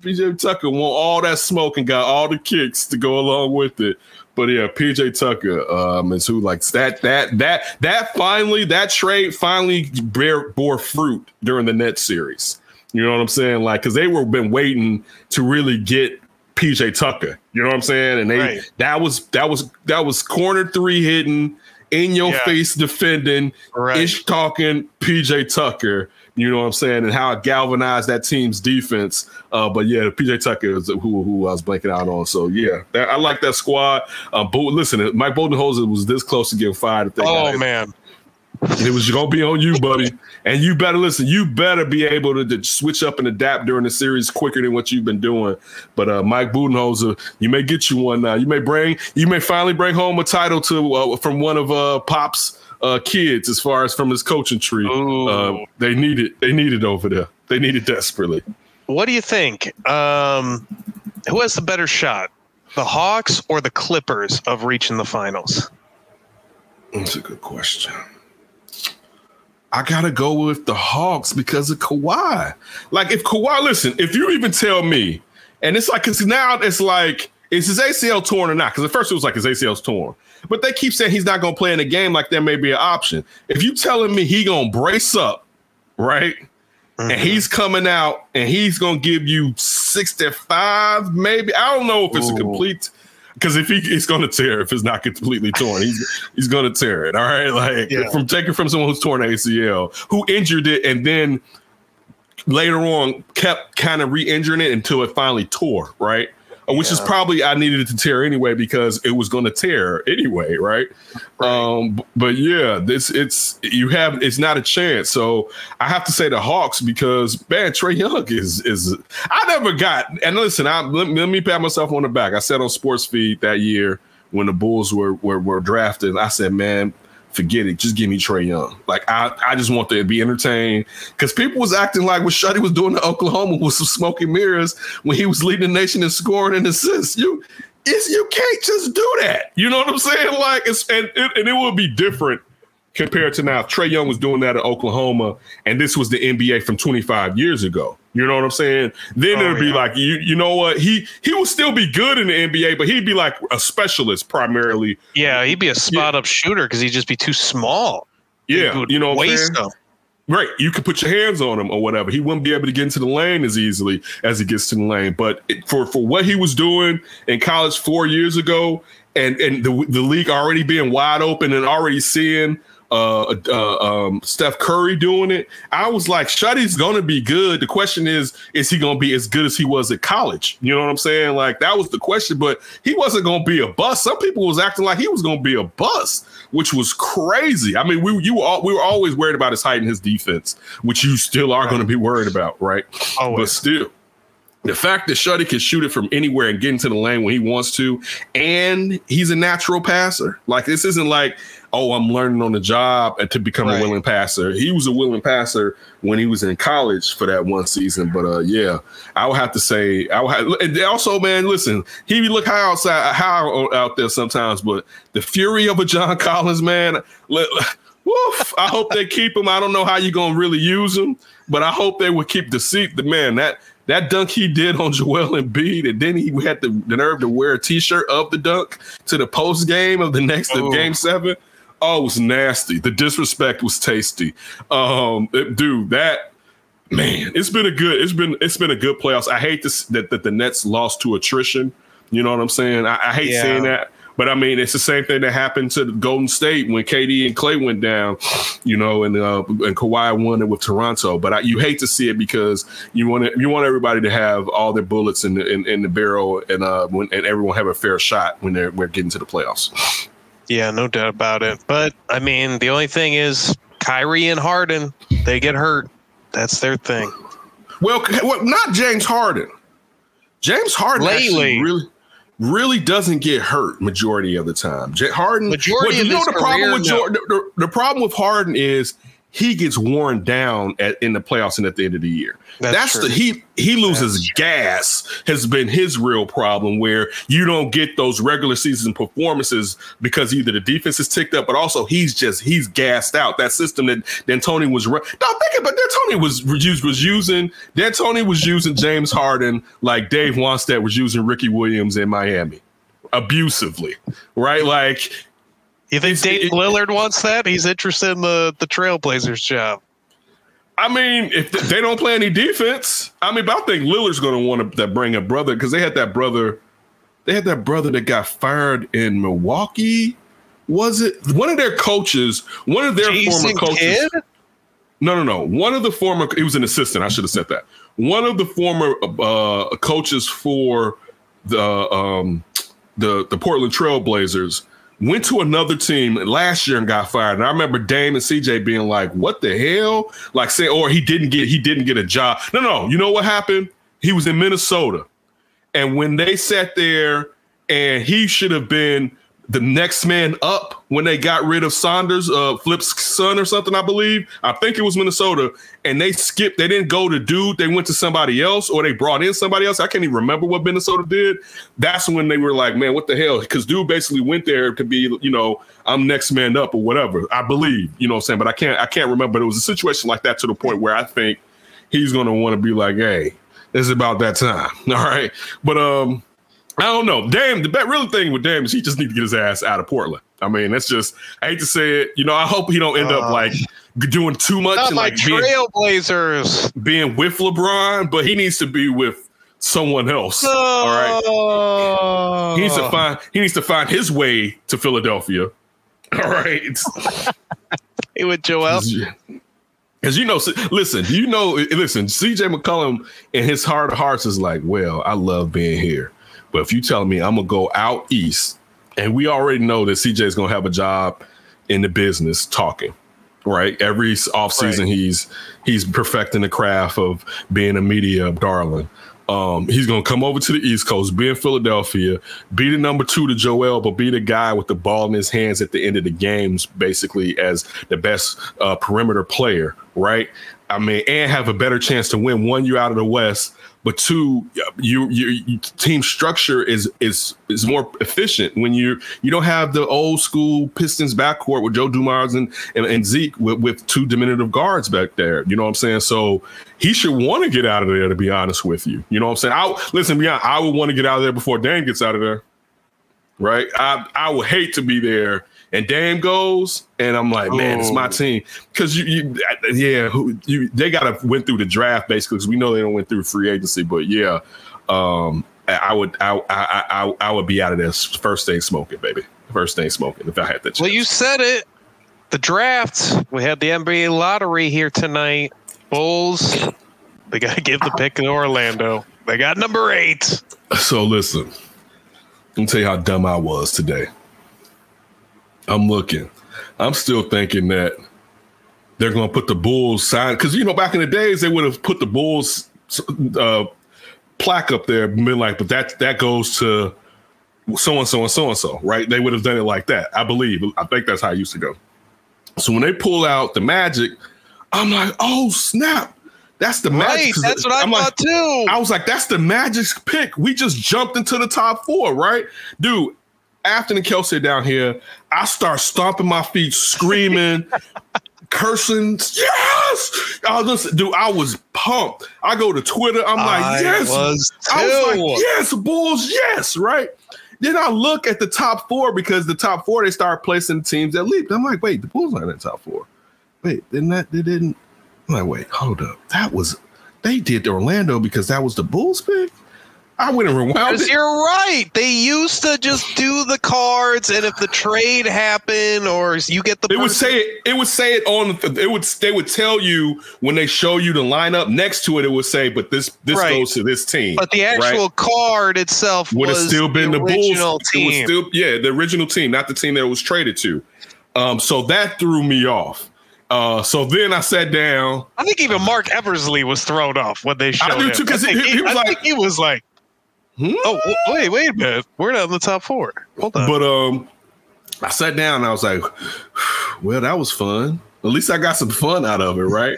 Speaker 1: PJ Tucker want all that smoke and got all the kicks to go along with it. But yeah, PJ Tucker um, is who likes that that that that finally that trade finally bear, bore fruit during the net series. You know what I'm saying? Like because they were been waiting to really get PJ Tucker. You know what I'm saying? And they
Speaker 2: Right.
Speaker 1: that was that was that was corner three hitting in your
Speaker 2: Yeah.
Speaker 1: face defending
Speaker 2: Right.
Speaker 1: ish talking PJ Tucker. You know what I'm saying, and how it galvanized that team's defense. Uh, but yeah, PJ Tucker is who who I was blanking out on. So yeah, that, I like that squad. Uh, but listen, Mike Budenholzer was this close to getting fired. If they got
Speaker 2: Oh
Speaker 1: him.
Speaker 2: man.
Speaker 1: It was gonna be on you, buddy. And you better listen. You better be able to, to switch up and adapt during the series quicker than what you've been doing. But uh, Mike Budenholzer, you may get you one now. You may bring, you may finally bring home a title to uh, from one of uh, Pop's uh, kids, as far as from his coaching tree. Uh, they need it. They need it over there. They need it desperately.
Speaker 2: What do you think? Um, who has the better shot? The Hawks or the Clippers of reaching the finals?
Speaker 1: That's a good question. I gotta go with the Hawks because of Kawhi. Like, if Kawhi, listen, if you even tell me, and it's like, because now it's like, is his ACL torn or not? Because at first it was like his ACL's torn, but they keep saying he's not gonna play in the game. Like there may be an option. If you telling me he gonna brace up, right, and mm-hmm. he's coming out and he's gonna give you sixty five, maybe I don't know if it's a complete. Because if he, he's going to tear, if it's not completely torn, he's he's going to tear it. All right, like
Speaker 2: Yeah.
Speaker 1: from taking from someone who's torn ACL, who injured it, and then later on kept kind of re-injuring it until it finally tore. Right, Which is probably I needed it to tear anyway because it was going to tear anyway. Right. Um, but yeah, this it's you have it's not a chance. So I have to say the Hawks because man, Trae Young is is I never got and listen, I let, let me pat myself on the back. I said on Sports Feed that year when the Bulls were were, were drafted, I said, man, forget it. Just give me Trae Young. Like I, I just want to be entertained because people was acting like what Shuddy was doing to Oklahoma was some smoky mirrors when he was leading the nation in scoring and assists. You, it's you can't just do that. You know what I'm saying? Like it's and it, and it would be different compared to now. Trae Young was doing that at Oklahoma, and this was the NBA from 25 years ago. You know what I'm saying? Then
Speaker 2: Oh,
Speaker 1: it'd be
Speaker 2: yeah.
Speaker 1: like, you you know what? He he would still be good in the NBA, but he'd be like a specialist primarily.
Speaker 2: Yeah, he'd be a spot up shooter because he'd just be too small.
Speaker 1: Yeah, you know what I'm saying?
Speaker 2: them.
Speaker 1: Right. You could put your hands on him or whatever. He wouldn't be able to get into the lane as easily as he gets to the lane. But it, for for what he was doing in college four years ago, and and the the league already being wide open and already seeing uh, uh um Steph Curry doing it, I was like, Shuddy's gonna be good. The question is, is he gonna be as good as he was at college? You know what I'm saying? Like that was the question, but he wasn't gonna be a bust. Some people was acting like he was gonna be a bust, which was crazy. I mean, we you all we were always worried about his height and his defense, which you still are gonna be worried about, right? But still. The fact that Shuddy can shoot it from anywhere and get into the lane when he wants to, and he's a natural passer. Like this isn't like, oh, I'm learning on the job and to become
Speaker 2: Right.
Speaker 1: a willing passer. He was a willing passer when he was in college for that one season. But uh, yeah, I would have to say, I would have, and also, man, listen, he look high outside, high out there sometimes, but the fury of a John Collins, man. Let, Woof. I hope they keep him. I don't know how you're gonna really use him, but I hope they would keep the seat. The man that that dunk he did on Joel Embiid, and then he had the, the nerve to wear a T-shirt of the dunk to the post game of the next of
Speaker 2: Oh.
Speaker 1: game seven. Oh, it was nasty. The disrespect was tasty. Um, it- dude, that man, it's been a good, it's been it's been a good playoffs. I hate this that, that the Nets lost to attrition. You know what I'm saying? I, I hate
Speaker 2: Yeah.
Speaker 1: saying that. But I mean, it's the same thing that happened to the Golden State when KD and Clay went down, you know, and uh, and Kawhi won it with Toronto. But I, you hate to see it because you want to, you want everybody to have all their bullets in the in, in the barrel and uh when, and everyone have a fair shot when they're we're getting to the playoffs.
Speaker 2: Yeah, no doubt about it. But I mean, the only thing is Kyrie and Harden, they get hurt. That's their thing.
Speaker 1: Well, well, not James Harden. James Harden
Speaker 2: Lately.
Speaker 1: really really doesn't get hurt majority of the time. Harden
Speaker 2: Majority
Speaker 1: well,
Speaker 2: of
Speaker 1: you know the problem with
Speaker 2: no.
Speaker 1: Jordan, the, the problem with Harden is he gets worn down at, in the playoffs and at the end of the year.
Speaker 2: That's
Speaker 1: That's, the he he loses gas has been his real problem where you don't get those regular season performances because either the defense is ticked up, but also he's just he's gassed out. That system that D'Antoni was. No, think about D'Antoni was was was using D'Antoni was using James Harden like Dave Wannstedt was using Ricky Williams in Miami abusively, right? Like
Speaker 2: You think Dave
Speaker 1: it-
Speaker 2: Lillard wants that? He's interested in the the Trailblazers job.
Speaker 1: I mean, if they don't play any defense, I mean, but I think Lillard's going to want to bring a brother because they had that brother, they had that brother that got fired in Milwaukee. Was it one of their coaches? One of their
Speaker 2: Jason
Speaker 1: former coaches.
Speaker 2: Kidd?
Speaker 1: No, no, no. One of the former, he was an assistant. I should have said that. One of the former uh, coaches for the um, the the Portland Trailblazers went to another team last year and got fired. And I remember Dame and CJ being like, "What the hell?" Like say, or he didn't get he didn't get a job. No, no. You know what happened? He was in Minnesota, and when they sat there, and he should have been the next man up when they got rid of Saunders, uh, Flip's son or something, I believe. I think it was Minnesota, and they skipped. They didn't go to dude. They went to somebody else, or they brought in somebody else. I can't even remember what Minnesota did. That's when they were like, "Man, what the hell?" Because dude basically went there to be, you know, I'm next man up or whatever. I believe, you know, what I'm saying, but I can't, I can't remember. But it was a situation like that to the point where I think he's going to want to be like, "Hey, it's about that time." All right, but um. I don't know. Damn, the real thing with Dame is he just need to get his ass out of Portland. I mean, that's just I hate to say it. You know, I hope he don't end up
Speaker 2: Uh,
Speaker 1: like doing too much
Speaker 2: Not
Speaker 1: and like being,
Speaker 2: Trailblazers.
Speaker 1: being with LeBron, but he needs to be with someone else. All right. He needs to find he needs to find his way to Philadelphia. All right.
Speaker 2: Hey, with Joel.
Speaker 1: Because you know, listen, you know? Listen, CJ McCollum in his heart of hearts is like, well, I love being here, but if you tell me I'm gonna go out east, and we already know that CJ is gonna have a job in the business talking, right? Every offseason,
Speaker 2: Right.
Speaker 1: he's he's perfecting the craft of being a media darling. Um, he's gonna come over to the East Coast, be in Philadelphia, be the number two to Joel, but be the guy with the ball in his hands at the end of the games, basically as the best uh, perimeter player, right? I mean, and have a better chance to win. One, year out of the West, but two, your you, you team structure is is is more efficient when you you don't have the old school Pistons backcourt with Joe Dumars and and, and Zeke with, with two diminutive guards back there. You know what I'm saying? So he should want to get out of there. To be honest with you, you know what I'm saying? I listen, beyond, I would want to get out of there before Dan gets out of there. Right? I I would hate to be there. And Dame goes, and I'm like, man, it's my
Speaker 2: Oh.
Speaker 1: team because you, you, yeah, who, you, they got to went through the draft basically because we know they don't went through free agency, but yeah, um, I I would, I, I, I, I would be out of there first thing smoking, baby, first thing smoking if I had that.
Speaker 2: Well, you said it. The draft. We had the NBA lottery here tonight. Bulls. They got to give the pick to Orlando. They got number eight.
Speaker 1: So listen, let me tell you how dumb I was today. I'm looking. I'm still thinking that they're going to put the Bulls sign because you know back in the days they would have put the Bulls uh, plaque up there, been like, but that that goes to so and so and so and so, right? They would have done it like that. I believe. I think that's how it used to go. So when they pull out the Magic, I'm like, oh snap, that's the
Speaker 2: Right.
Speaker 1: Magic.
Speaker 2: That's what I
Speaker 1: I'm like,
Speaker 2: thought too.
Speaker 1: I was like, that's the Magic's pick. We just jumped into the top four, right? Dude, Afton and Kelsey down here, I start stomping my feet, screaming, cursing. Yes! I was, dude, I was pumped. I go to Twitter. I'm like,
Speaker 2: I
Speaker 1: yes.
Speaker 2: was
Speaker 1: I was like, yes, Bulls, yes, right? Then I look at the top four because the top four, they start placing teams that leap. I'm like, wait, the Bulls aren't in the top four. Wait, didn't that, they didn't. I'm like, wait, hold up. That was, they did Orlando because that was the Bulls pick? I went and rewound it.
Speaker 2: you're right. They used to just do the cards, and if the trade happened or you get the
Speaker 1: It would say it. It would say it on. the- It would. They would tell you when they show you the lineup next to it. It would say, "But this this
Speaker 2: Right.
Speaker 1: goes to this team."
Speaker 2: but the
Speaker 1: right?
Speaker 2: actual card itself
Speaker 1: would have still been the,
Speaker 2: original
Speaker 1: Bulls.
Speaker 2: team.
Speaker 1: It was still yeah, the original team, not the team that it was traded to. Um, so that threw me off. Uh, so then I sat down.
Speaker 2: I think even Marc Eversley was thrown off when they showed
Speaker 1: do
Speaker 2: him.
Speaker 1: too,
Speaker 2: I think
Speaker 1: he- he was
Speaker 2: I
Speaker 1: like-
Speaker 2: think he was like,
Speaker 1: Hmm?
Speaker 2: "Oh, wait, wait a minute, we're not in the top four. Hold on."
Speaker 1: But um, I sat down and I was like, "Well, that was fun." At least I got some fun out of it, right?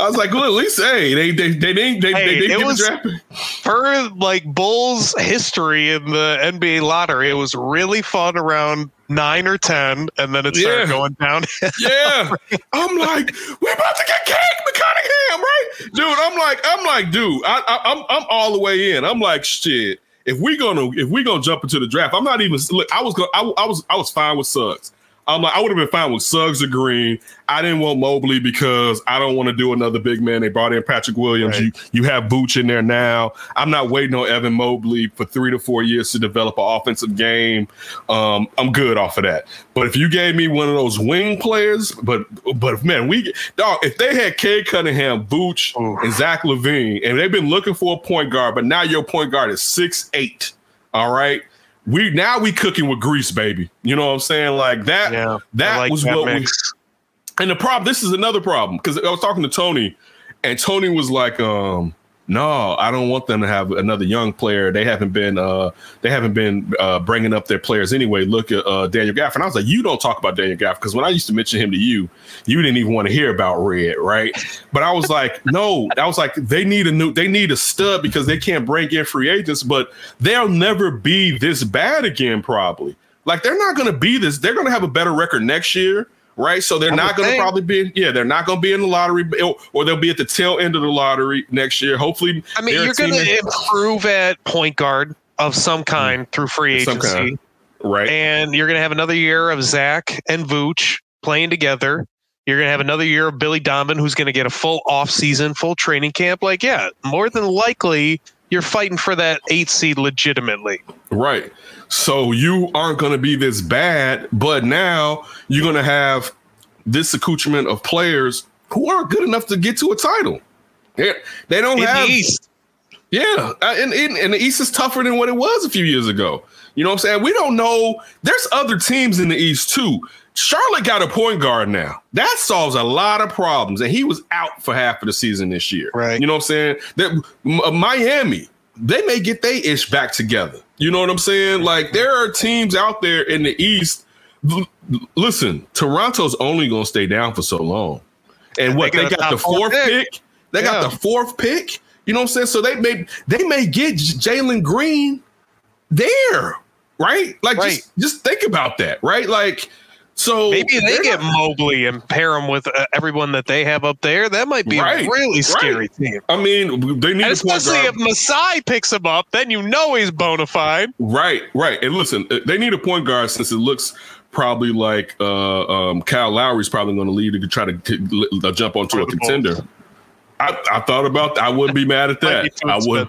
Speaker 1: I was like, well, at least hey, they they they didn't they,
Speaker 2: Hey,
Speaker 1: they, didn't
Speaker 2: it
Speaker 1: get
Speaker 2: was-
Speaker 1: the
Speaker 2: like Bulls history in the NBA lottery, it was really fun around nine or ten, and then it started
Speaker 1: Yeah.
Speaker 2: going down.
Speaker 1: Yeah, I'm like, we're about to get cake, McConaugham, right, dude? I'm like, I'm like, dude, I, I, I'm I'm all the way in. I'm like, shit. If we gonna if we gonna jump into the draft, I'm not even. Look, I was gonna, I, I was I was fine with Suggs. I'm like, I would have been fine with Suggs or Green. I didn't want Mobley because I don't want to do another big man. They brought in Patrick Williams.
Speaker 2: Right.
Speaker 1: You you have Vooch in there now. I'm not waiting on Evan Mobley for three to four years to develop an offensive game. Um, I'm good off of that. But if you gave me one of those wing players, but but man, we dog, if they had Cade Cunningham,
Speaker 2: Vooch,
Speaker 1: and Zach LaVine, and they've been looking for a point guard, but now your point guard is six eight. All right. We now we cooking with grease, baby. You know what I'm saying? Like that.
Speaker 2: Yeah,
Speaker 1: that
Speaker 2: like
Speaker 1: was
Speaker 2: that
Speaker 1: what we and the problem, this is another problem because I was talking to Tony, and Tony was like, um, "No, I don't want them to have another young player. They haven't been, uh, they haven't been uh, bringing up their players anyway. Look at uh, Daniel Gafford." And I was like, "You don't talk about Daniel Gafford because when I used to mention him to you, you didn't even want to hear about Red, right?" But I was like, "No, I was like, they need a new, they need a stud because they can't bring in free agents, but they'll never be this bad again, probably." Like they're not going to be this. They're going to have a better record next year, right? So they're
Speaker 2: I
Speaker 1: not going to probably be. Yeah, they're not going to be in the lottery, or, they'll be at the tail end of the lottery next year. Hopefully,
Speaker 2: I mean, you're going to improve at point guard of some kind through free agency,
Speaker 1: right?
Speaker 2: and you're going to have another year of Zach and Vooch playing together. You're going to have another year of Billy Donovan, who's going to get a full off season, full training camp. Like, yeah, more than likely, you're fighting for that eight seed legitimately.
Speaker 1: Right. So you aren't going to be this bad, but now you're going to have this accoutrement of players who aren't good enough to get to a title. They, they don't
Speaker 2: In
Speaker 1: have.
Speaker 2: the East,
Speaker 1: Yeah, and, and, and the East is tougher than what it was a few years ago. You know what I'm saying? We don't know. There's other teams in the East too. Charlotte got a point guard now. That solves a lot of problems, and he was out for half of the season this year.
Speaker 2: Right.
Speaker 1: You know what I'm saying? That uh, Miami, they may get their ish back together. You know what I'm saying? Like there are teams out there in the East. L- listen, Toronto's only going to stay down for so long, and what
Speaker 2: They
Speaker 1: they
Speaker 2: got
Speaker 1: the fourth
Speaker 2: pick.
Speaker 1: pick. They got the fourth pick. You know what I'm saying? So they may they may get Jalen Green there, right? Like
Speaker 2: Right.
Speaker 1: just just think about that, right? Like so
Speaker 2: maybe they get
Speaker 1: not-
Speaker 2: Mobley and pair him with uh, everyone that they have up there. That might be
Speaker 1: Right,
Speaker 2: a really
Speaker 1: right.
Speaker 2: scary team.
Speaker 1: I mean, they need
Speaker 2: And
Speaker 1: a point
Speaker 2: especially if Masai picks him up, then you know he's bona fide.
Speaker 1: Right, right. And listen, uh, they need a point guard since it looks probably like uh, um, Kyle Lowry's probably going to lead to try to t- uh, jump onto a contender. I, I thought about that. I wouldn't be mad at that. I would.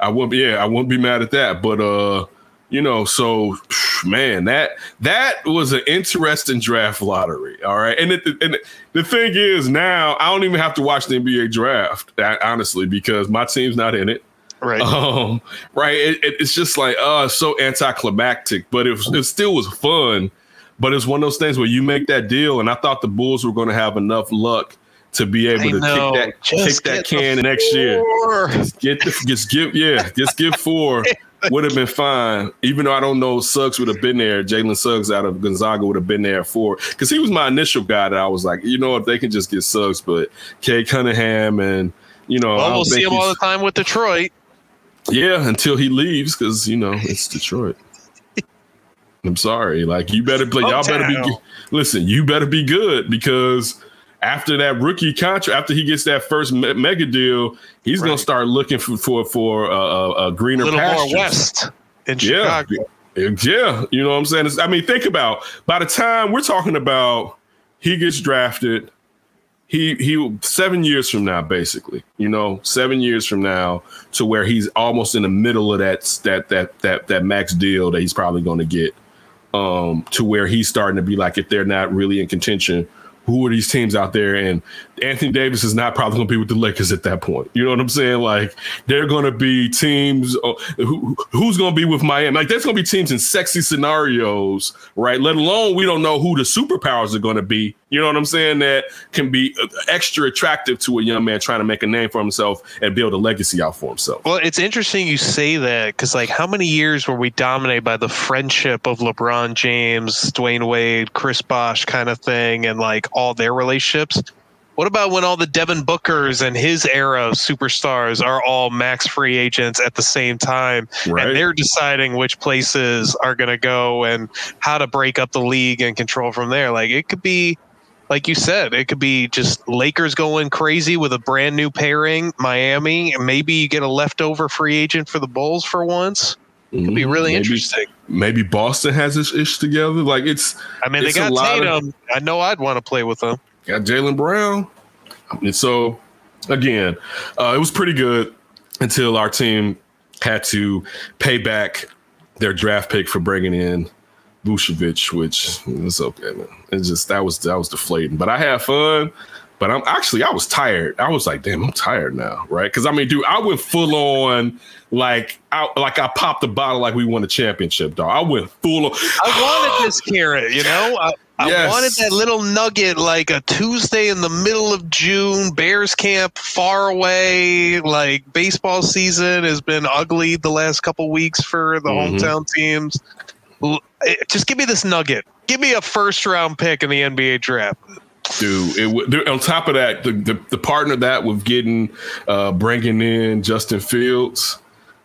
Speaker 1: I wouldn't. Yeah, I wouldn't be mad at that. But uh, you know, so man, that that was an interesting draft lottery. All right, and it, and the thing is, now I don't even have to watch the NBA draft honestly because my team's not in it.
Speaker 2: Right.
Speaker 1: Um, right. It, it- it's just like, uh, so anticlimactic, but it, was, it still was fun. But it's one of those things where you make that deal, and I thought the Bulls were going to have enough luck to be able
Speaker 2: I
Speaker 1: to
Speaker 2: know.
Speaker 1: kick that,
Speaker 2: Just
Speaker 1: kick that can next year. Just get the, just give, yeah, just give four would have been fine. Even though I don't know, Suggs would have been there. Jalen Suggs out of Gonzaga would have been there for because he was my initial guy that I was like, you know, if they can just get Suggs, but Cade Cunningham and you know, I
Speaker 2: Well, we'll see him all the time with Detroit.
Speaker 1: yeah, until he leaves, because you know it's Detroit. I'm sorry. Like you better play. Y'all better be. Listen, you better be good because after that rookie contract, after he gets that first me- mega deal, he's gonna start looking for for for uh, a, a greener
Speaker 2: A little
Speaker 1: pastures.
Speaker 2: more west in
Speaker 1: Yeah,
Speaker 2: Chicago.
Speaker 1: yeah. You know what I'm saying? It's- I mean, think about by the time we're talking about he gets drafted, he he seven years from now, basically. You know, seven years from now to where he's almost in the middle of that that that that that max deal that he's probably going to get. Um, to where he's starting to be like, if they're not really in contention, who are these teams out there? And Anthony Davis is not probably going to be with the Lakers at that point. You know what I'm saying? Like they're going to be teams. Uh, who, who's going to be with Miami? Like there's going to be teams in sexy scenarios, right? Let alone we don't know who the superpowers are going to be. You know what I'm saying? That can be uh, extra attractive to a young man trying to make a name for himself and build a legacy out for himself.
Speaker 2: Well, it's interesting you say that because, like, how many years were we dominated by the friendship of LeBron James, Dwyane Wade, Chris Bosh kind of thing, and like all their relationships? What about when all the Devin Bookers and his era of superstars are all max free agents at the same time,
Speaker 1: Right.
Speaker 2: and they're deciding which places are going to go and how to break up the league and control from there? Like, it could be like you said, it could be just Lakers going crazy with a brand new pairing, Miami, and maybe you get a leftover free agent for the Bulls for once. It could be
Speaker 1: Mhm.
Speaker 2: really
Speaker 1: Maybe-
Speaker 2: interesting.
Speaker 1: Maybe Boston has this ish together. Like it's
Speaker 2: I mean,
Speaker 1: It's
Speaker 2: they got
Speaker 1: lot of-
Speaker 2: Tatum. I know I'd want to play with them.
Speaker 1: Got Jaylen Brown. And so, again, uh, it was pretty good until our team had to pay back their draft pick for bringing in Vucevic, which is okay, man. It's just that was that was deflating. But I had fun. But I'm actually I was tired. I was like, damn, I'm tired now, right? Because I mean, dude, I went full on like I like I popped the bottle like we won a championship, dog. I went full on.
Speaker 2: I wanted this carrot, you know. I, I
Speaker 1: Yes.
Speaker 2: wanted that little nugget, like a Tuesday in the middle of June, Bears camp, far away. Like baseball season has been ugly the last couple weeks for the
Speaker 1: Mhm.
Speaker 2: hometown teams. Eh, Just give me this nugget. Give me a first round pick in the NBA draft.
Speaker 1: Dude, it, w- on top of that, the, the, the partner that with getting uh bringing in Justin Fields.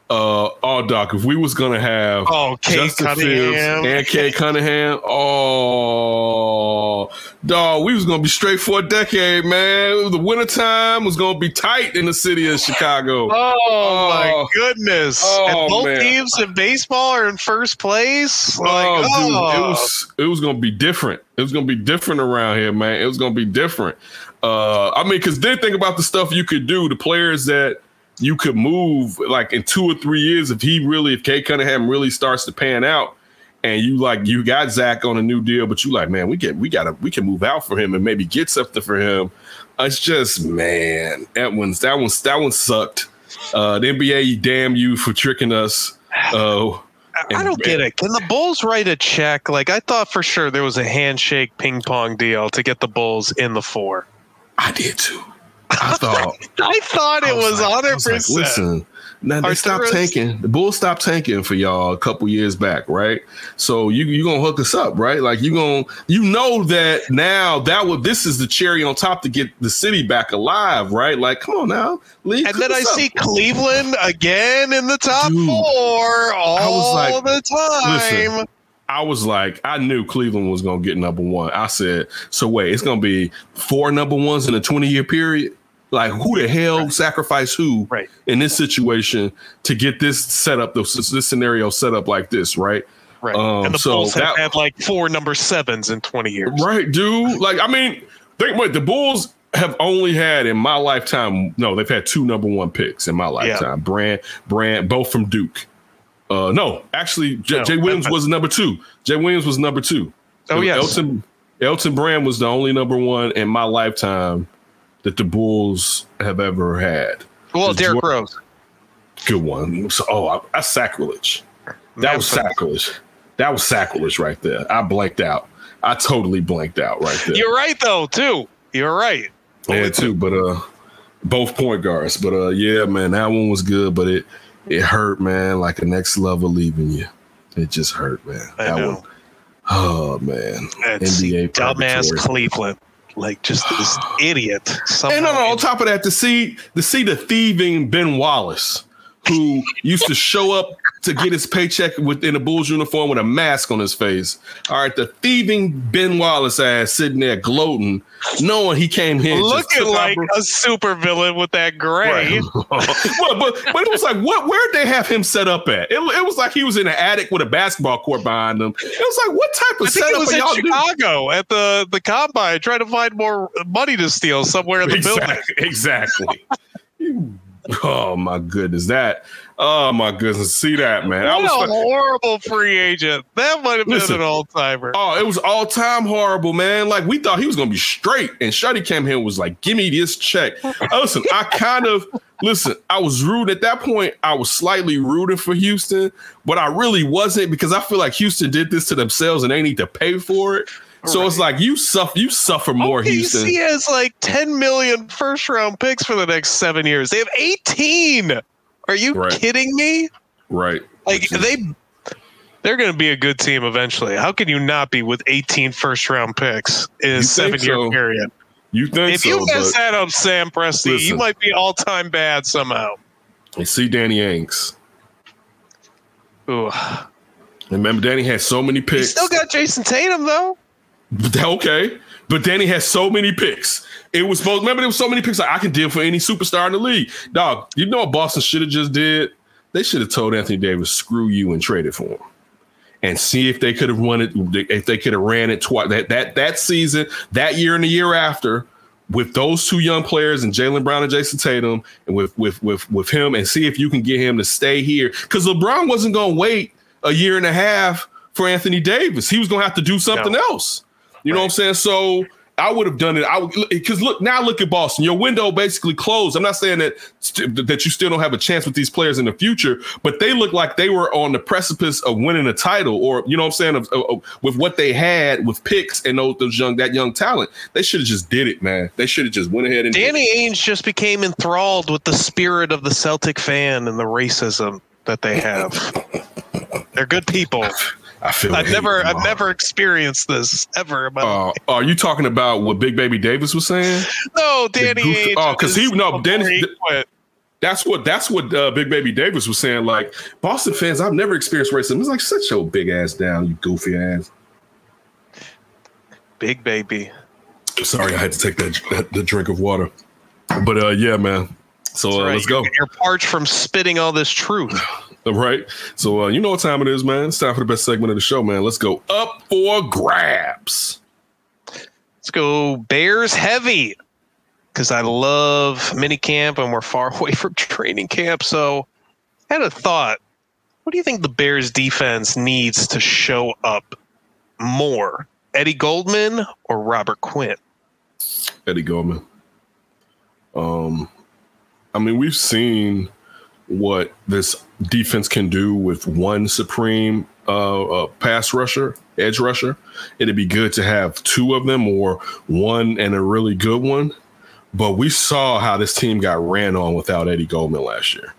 Speaker 1: Uh oh doc, if we was gonna have
Speaker 2: Oh, Cade
Speaker 1: Justin
Speaker 2: Cunningham.
Speaker 1: And Cade Cunningham, oh dog, we was gonna be straight for a decade, man. The wintertime was gonna be tight in the city of Chicago.
Speaker 2: Oh, my
Speaker 1: Oh.
Speaker 2: goodness!
Speaker 1: Oh,
Speaker 2: and both
Speaker 1: man.
Speaker 2: teams in baseball are in first place. Like,
Speaker 1: oh, dude,
Speaker 2: oh.
Speaker 1: it was it was gonna be different. It was gonna be different around here, man. It was gonna be different. Uh, I mean, because then think about the stuff you could do, the players that you could move, like in two or three years, if he really, if Cade Cunningham really starts to pan out, and you like you got Zach on a new deal, but you like, man, we get we gotta we can move out for him and maybe get something for him. It's just man, that one's that one's that one sucked. Uh, the NBA, damn you for tricking us. Uh,
Speaker 2: I- I don't get it. Can the Bulls write a check? Like I thought for sure there was a handshake ping pong deal to get the Bulls in the four.
Speaker 1: I did too. I thought
Speaker 2: I thought it
Speaker 1: I
Speaker 2: was
Speaker 1: like- I
Speaker 2: hundred
Speaker 1: like,
Speaker 2: percent.
Speaker 1: Listen, now they stopped tanking. The Bulls stopped tanking for y'all a couple years back, right? So you you gonna hook us up, right? Like you gonna you know that now that would this is the cherry on top to get the city back alive, right? Like come on now, leave.
Speaker 2: And then I see Cleveland again in the top
Speaker 1: Dude,
Speaker 2: four all
Speaker 1: like,
Speaker 2: the time.
Speaker 1: listen, I was like, I knew Cleveland was gonna get number one. I said, so wait, it's gonna be four number ones in a 20 year period. Like who the hell sacrificed who
Speaker 2: Right.
Speaker 1: in this situation to get this set up, this, this scenario set up like this, right?
Speaker 2: right.
Speaker 1: um,
Speaker 2: and the
Speaker 1: so
Speaker 2: Bulls have
Speaker 1: that-
Speaker 2: had like four number sevens in twenty years.
Speaker 1: Right, dude. Like, I mean, think what the Bulls have only had in my lifetime. No, they've had two number one picks in my lifetime. Brand, Brand, both from Duke. Uh, no, actually, J-
Speaker 2: No,
Speaker 1: Jay Williams was number two. Jay Williams was number two.
Speaker 2: Oh, yes.
Speaker 1: Elton Elton Brand was the only number one in my lifetime that the Bulls have ever had.
Speaker 2: Well, Derrick
Speaker 1: Jordan-
Speaker 2: Rose.
Speaker 1: Good one. So, oh, I, that's sacrilege. That was sacrilege. That was sacrilege right there. I blanked out. I totally blanked out right there.
Speaker 2: You're right though, too. You're right.
Speaker 1: Yeah, too. But uh, both point guards. But uh, yeah, man, that one was good. But it it hurt, man. Like a next level leaving you. It just hurt, man.
Speaker 2: I
Speaker 1: that
Speaker 2: know.
Speaker 1: one. Oh man.
Speaker 2: That's
Speaker 1: NBA
Speaker 2: dumbass
Speaker 1: purgatory.
Speaker 2: Cleveland. Like just this idiot.
Speaker 1: And no, no, on top of that, to see to see the thieving Ben Wallace, who used to show up to get his paycheck within a Bulls uniform with a mask on his face. All right, the thieving Ben Wallace ass sitting there gloating, knowing he came here
Speaker 2: looking like a super villain with that gray.
Speaker 1: Right. well, but but it was like, what? Where'd they have him set up at? It, it was like he was in an attic with a basketball court behind him. It was like, what type of
Speaker 2: I it
Speaker 1: setup
Speaker 2: was
Speaker 1: are
Speaker 2: in
Speaker 1: y'all doing?
Speaker 2: Chicago at the the combine, trying to find more money to steal somewhere in the building.
Speaker 1: Exactly. exactly. Oh my goodness, that. Oh my goodness, see that man. I
Speaker 2: What
Speaker 1: was
Speaker 2: a horrible free agent. That might have been an all timer.
Speaker 1: Oh, it was all time horrible, man. Like we thought he was gonna be straight, and Shuddy came here and was like, "Give me this check." Uh, listen, I kind of listen. I was rude at that point. I was slightly rooting for Houston, but I really wasn't because I feel like Houston did this to themselves and they need to pay for it. So it's like you suffer, you suffer more, Houston.
Speaker 2: OKC has like 10 million first round picks for the next seven years. They have 18. Are you
Speaker 1: Right.
Speaker 2: kidding me?
Speaker 1: Right?
Speaker 2: Like
Speaker 1: is-
Speaker 2: they they're going to be a good team eventually. How can you not be with 18 first round picks in a seven year
Speaker 1: so?
Speaker 2: period?
Speaker 1: You think
Speaker 2: If
Speaker 1: so?
Speaker 2: you mess that up, Sam Presti, you might be all time bad somehow.
Speaker 1: you see Danny Ainge.
Speaker 2: Ooh.
Speaker 1: Remember, Danny had so many picks.
Speaker 2: still got Jayson Tatum though.
Speaker 1: okay, but Danny has so many picks. It was supposed. Remember, there was so many picks. Like, I can deal for any superstar in the league. Dog, you know what Boston should have just did? They should have told Anthony Davis, "Screw you," and traded for him, and see if they could have run it. If they could have ran it twice that that that season, that year, and the year after. With those two young players and Jaylen Brown and Jayson Tatum, and with with with with him, and see if you can get him to stay here, because LeBron wasn't going to wait a year and a half for Anthony Davis. He was going to have to do something
Speaker 2: No.
Speaker 1: else. You know what I'm saying? So I would have done it. I would because look now. Look at Boston. Your window basically closed. I'm not saying that st- that you still don't have a chance with these players in the future, but they look like they were on the precipice of winning a title, or you know what I'm saying, of, of- of- with what they had with picks and those, those young that young talent. They should have just did it, man. They should have just went ahead and.
Speaker 2: Danny Ainge just became enthralled with the spirit of the Celtic fan and the racism that they have. They're good people.
Speaker 1: I feel.
Speaker 2: I've never I've never experienced this ever
Speaker 1: Uh, are you talking about what Big Baby Davis was saying?
Speaker 2: No, Danny
Speaker 1: oh, 'cause he- no, Dennis- That's what that's what uh, Big Baby Davis was saying. Like Boston fans, I've never experienced racism. It's like sit your big ass down, you goofy ass.
Speaker 2: Big baby.
Speaker 1: Sorry, I had to take that, that the drink of water. But uh, yeah, man. So uh,
Speaker 2: Right,
Speaker 1: let's go.
Speaker 2: You're parched from spitting all this truth.
Speaker 1: All right. So uh, you know what time it is, man. It's time for the best segment of the show, man. Let's go up for grabs.
Speaker 2: Let's go Bears heavy because I love minicamp and we're far away from training camp. So I had a thought. What do you think the Bears defense needs to show up more? Eddie Goldman or Robert Quinn?
Speaker 1: Eddie Goldman. Um, I mean, we've seen what this defense can do with one supreme uh, uh, pass rusher, edge rusher. It'd be good to have two of them or one and a really good one. But we saw how this team got ran on without Eddie Goldman last year.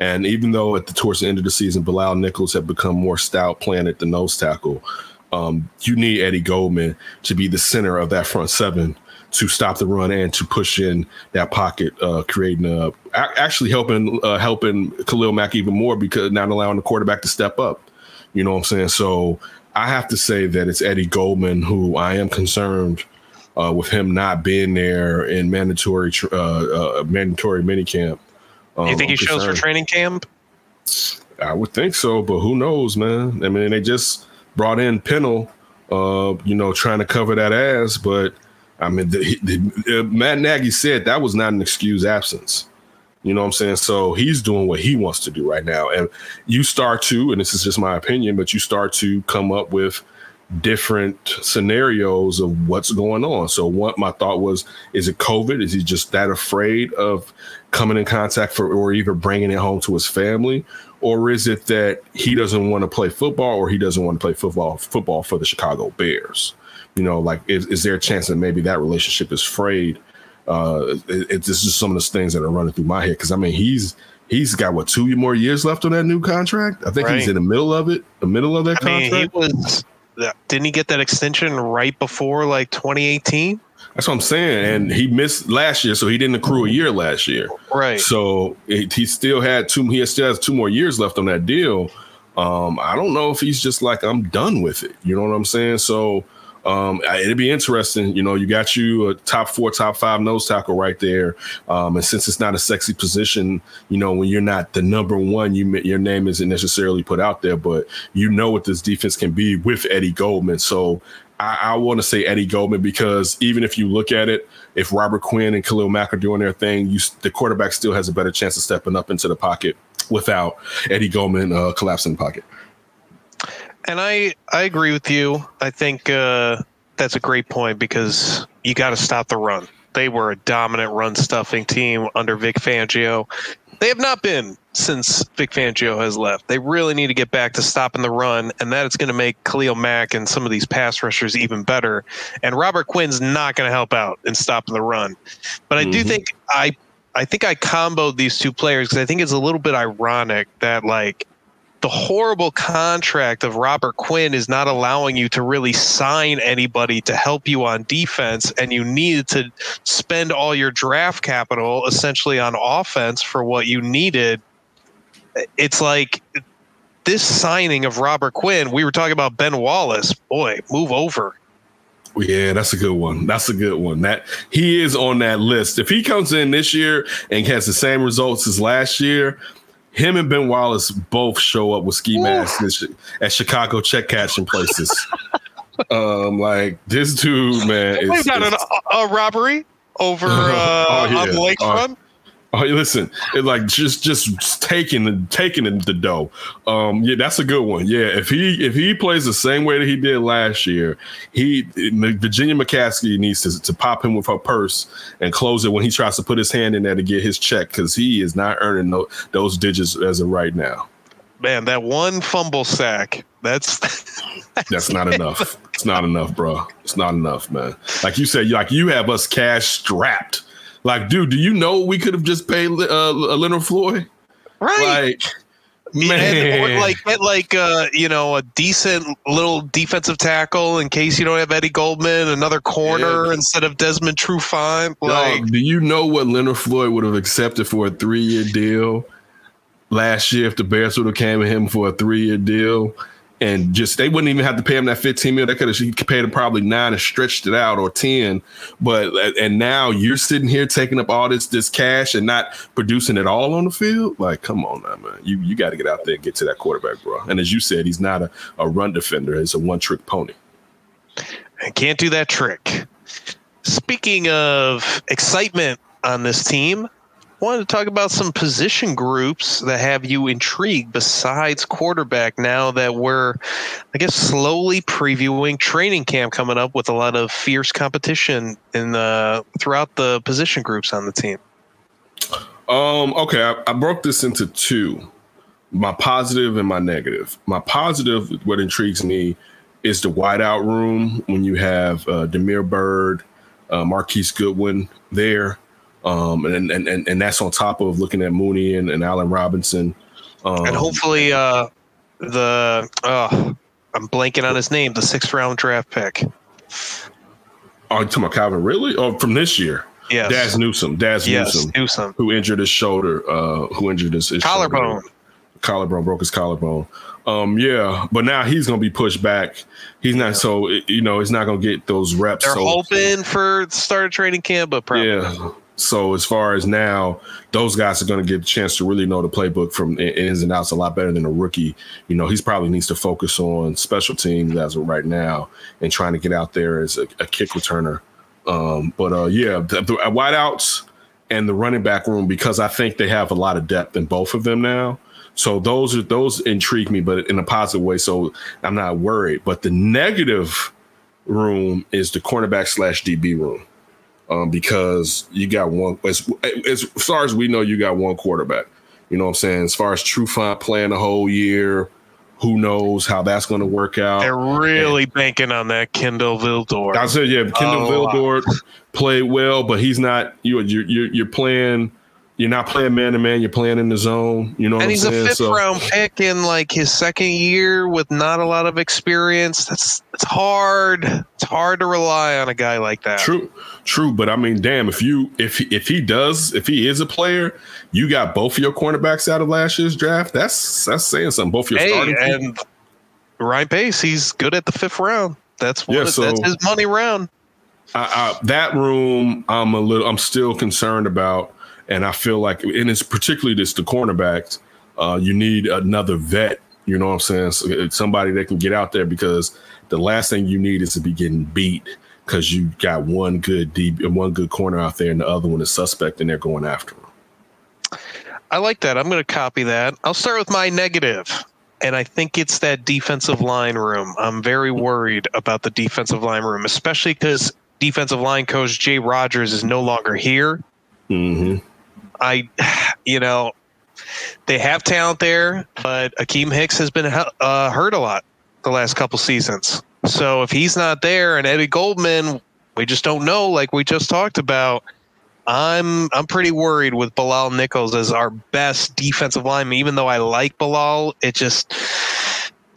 Speaker 1: And even though at the towards the end of the season, Bilal Nichols had become more stout playing at the nose tackle, um, you need Eddie Goldman to be the center of that front seven to stop the run and to push in that pocket, uh, creating a- actually helping uh, helping Khalil Mack even more because not allowing the quarterback to step up. You know what I'm saying? So I have to say that it's Eddie Goldman who I am concerned uh, with him not being there in mandatory uh, uh, mandatory minicamp. Um,
Speaker 2: you think he shows for training camp?
Speaker 1: I would think so, but who knows, man? I mean, they just brought in Pennel, uh, you know, trying to cover that ass, but I mean, the, the, uh, Matt Nagy said that was not an excuse absence. You know what I'm saying? So he's doing what he wants to do right now. And you start to, and this is just my opinion, but you start to come up with different scenarios of what's going on. So what my thought was, is it COVID? Is he just that afraid of coming in contact for or even bringing it home to his family? Or is it that he doesn't want to play football or he doesn't want to play football football for the Chicago Bears? You know, like is, is there a chance that maybe that relationship is frayed? Uh, it, it's just some of those things that are running through my head because I mean he's he's got what two more years left on that new contract. I think he's in the middle of it, the middle of that
Speaker 2: I mean,
Speaker 1: contract.
Speaker 2: he was. Didn't he get that extension right before like 2018?
Speaker 1: That's what I'm saying. And he missed last year, so he didn't accrue a year last year.
Speaker 2: Right.
Speaker 1: So it, he still had two. He still has two more years left on that deal. Um, I don't know if he's just like I'm done with it. You know what I'm saying? So um, it'd be interesting. You know, you got you a top four, top five nose tackle right there. Um, and since it's not a sexy position, you know, when you're not the number one, you your name isn't necessarily put out there, but you know what this defense can be with Eddie Goldman. So I, I want to say Eddie Goldman because even if you look at it, if Robert Quinn and Khalil Mack are doing their thing, you the quarterback still has a better chance of stepping up into the pocket without Eddie Goldman uh, collapsing the pocket.
Speaker 2: And I I agree with you. I think uh, that's a great point because you got to stop the run. They were a dominant run stuffing team under Vic Fangio. They have not been since Vic Fangio has left. They really need to get back to stopping the run, and that is going to make Khalil Mack and some of these pass rushers even better. And Robert Quinn's not going to help out in stopping the run. But I do think I I think I comboed these two players because I think it's a little bit ironic that like the horrible contract of Robert Quinn is not allowing you to really sign anybody to help you on defense, and you needed to spend all your draft capital essentially on offense for what you needed. It's like this signing of Robert Quinn. We were talking about Ben Wallace. Boy, move over.
Speaker 1: Yeah, that's a good one. That's a good one. That he is on that list. If he comes in this year and has the same results as last year, him and Ben Wallace both show up with ski masks at, at Chicago check cashing places. um, like this dude, man.
Speaker 2: We've
Speaker 1: Is,
Speaker 2: got an, a robbery over uh,
Speaker 1: Oh, yeah.
Speaker 2: on Lakefront.
Speaker 1: Oh, listen, it like just just taking the taking the, the dough. Um, yeah, that's a good one. Yeah, if he if he plays the same way that he did last year, he Virginia McCaskey needs to, to pop him with her purse and close it when he tries to put his hand in there to get his check because he is not earning tho- those digits as of right now.
Speaker 2: Man, that one fumble sack. That's
Speaker 1: That's not enough. It's not enough, bro. It's not enough, man. Like you said, like you have us cash strapped. Like, dude, do you know we could have just paid uh, Leonard Floyd?
Speaker 2: right.
Speaker 1: Like, man,
Speaker 2: like get like uh you know a decent little defensive tackle in case you don't have Eddie Goldman, another corner
Speaker 1: Yeah.
Speaker 2: instead of Desmond Trufant.
Speaker 1: Dog,
Speaker 2: Like
Speaker 1: do you know what Leonard Floyd would have accepted for a three year deal last year if the Bears would have came with him for a three year deal? And just they wouldn't even have to pay him that 15 million. They could have paid him probably nine and stretched it out or 10. But uh, and now you're sitting here taking up all this this cash and not producing it all on the field. Like, come on now, man. You you got to get out there and get to that quarterback, bro. And as you said, he's not a, a run defender, he's a one trick pony.
Speaker 2: I can't do that trick. Speaking of excitement on this team, wanted to talk about some position groups that have you intrigued besides quarterback now that we're I guess slowly previewing training camp coming up with a lot of fierce competition in the throughout the position groups on the team.
Speaker 1: Um, okay, I, I broke this into two. My positive and my negative. My positive, what intrigues me, is the wideout room when you have uh, Damiere Byrd, uh, Marquise Goodwin there, um, and, and and and that's on top of looking at Mooney and, and Allen Robinson. Um,
Speaker 2: and hopefully uh the uh I'm blanking on his name, the sixth round draft pick.
Speaker 1: oh, you talking about Calvin Ridley? Oh, from this year,
Speaker 2: Yes.
Speaker 1: Dazz Newsome, Dazz
Speaker 2: yes,
Speaker 1: Newsome,
Speaker 2: Newsome.
Speaker 1: who injured his shoulder, uh, who injured his, his shoulder.
Speaker 2: Collarbone.
Speaker 1: collarbone, broke his collarbone. Um, yeah, but now he's gonna be pushed back. He's not so you know he's not gonna get those reps.
Speaker 2: They're
Speaker 1: so,
Speaker 2: hoping for the start of training camp, but probably
Speaker 1: yeah. So as far as now, those guys are going to get a chance to really know the playbook from in- ins and outs a lot better than a rookie. You know, he's probably needs to focus on special teams as of right now and trying to get out there as a, a kick returner. Um, but uh, yeah, the, the wideouts and the running back room because I think they have a lot of depth in both of them now. So those are those intrigue me, but in a positive way. So I'm not worried. But the negative room is the cornerback slash DB room um, because you got one. As, as far as we know, you got one quarterback. You know what I'm saying? As far as True Trufant playing the whole year, who knows how that's going to work out?
Speaker 2: they're really banking on that Kindle Vildor.
Speaker 1: I said, yeah, Kindle
Speaker 2: Oh, wow.
Speaker 1: Vildor played well, but he's not. You you're you're, you're playing. You're not playing man to man. You're playing in the zone. You know what
Speaker 2: and he's a fifth
Speaker 1: So-
Speaker 2: round pick in like his second year with not a lot of experience. That's it's hard. It's hard to rely on a guy like that.
Speaker 1: True, true, but I mean, damn, if you if he, if he does, if he is a player, you got both of your cornerbacks out of last year's draft. That's that's saying something. Both your
Speaker 2: Hey,
Speaker 1: starting people.
Speaker 2: and Ryan Pace, he's good at the fifth round. That's what
Speaker 1: Yeah, so-
Speaker 2: that's his money round.
Speaker 1: I, I, that room, I'm a little, I'm still concerned about, and I feel like, and it's particularly this the cornerbacks. Uh, you need another vet You know what I'm saying? So it's somebody that can get out there because the last thing you need is to be getting beat because you got one good deep and one good corner out there and the other one is suspect and they're going after him.
Speaker 2: I like that. I'm going to copy that. I'll start with my negative, and I think it's that defensive line room. I'm very worried about the defensive line room, especially because defensive line coach Jay Rogers is no longer here.
Speaker 1: Mm-hmm.
Speaker 2: I, you know, they have talent there, but Akiem Hicks has been uh, hurt a lot the last couple seasons. So if he's not there, and Eddie Goldman, we just don't know. Like we just talked about, I'm I'm pretty worried with Bilal Nichols as our best defensive lineman. Even though I like Bilal, it just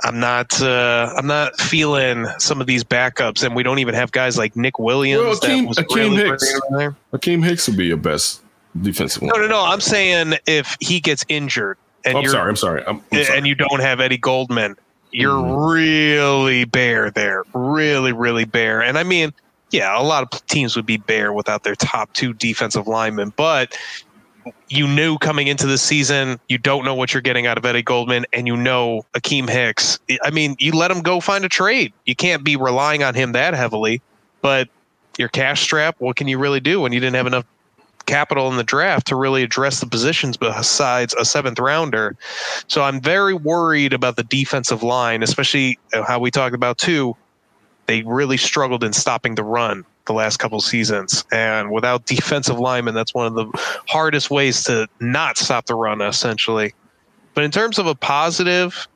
Speaker 2: I'm not uh, I'm not feeling some of these backups, and we don't even have guys like Nick Williams.
Speaker 1: Well,
Speaker 2: that
Speaker 1: Akiem,
Speaker 2: was
Speaker 1: Akiem
Speaker 2: really
Speaker 1: Hicks.
Speaker 2: great over there.
Speaker 1: Akiem Hicks would be your best defensive
Speaker 2: No,
Speaker 1: line.
Speaker 2: no, no. I'm saying if he gets injured and
Speaker 1: I'm
Speaker 2: you're
Speaker 1: sorry. I'm sorry. I'm, I'm sorry.
Speaker 2: and you don't have Eddie Goldman, you're
Speaker 1: Mhm.
Speaker 2: really bare there. Really, really bare. And I mean, yeah, a lot of teams would be bare without their top two defensive linemen, but you knew coming into the season, you don't know what you're getting out of Eddie Goldman, and you know Akiem Hicks. I mean, you let him go find a trade. You can't be relying on him that heavily, but your cash strap, what can you really do when you didn't have enough capital in the draft to really address the positions besides a seventh rounder? So I'm very worried about the defensive line, especially how we talked about too. They really struggled in stopping the run the last couple seasons, and without defensive linemen, that's one of the hardest ways to not stop the run, essentially. But in terms of a positive,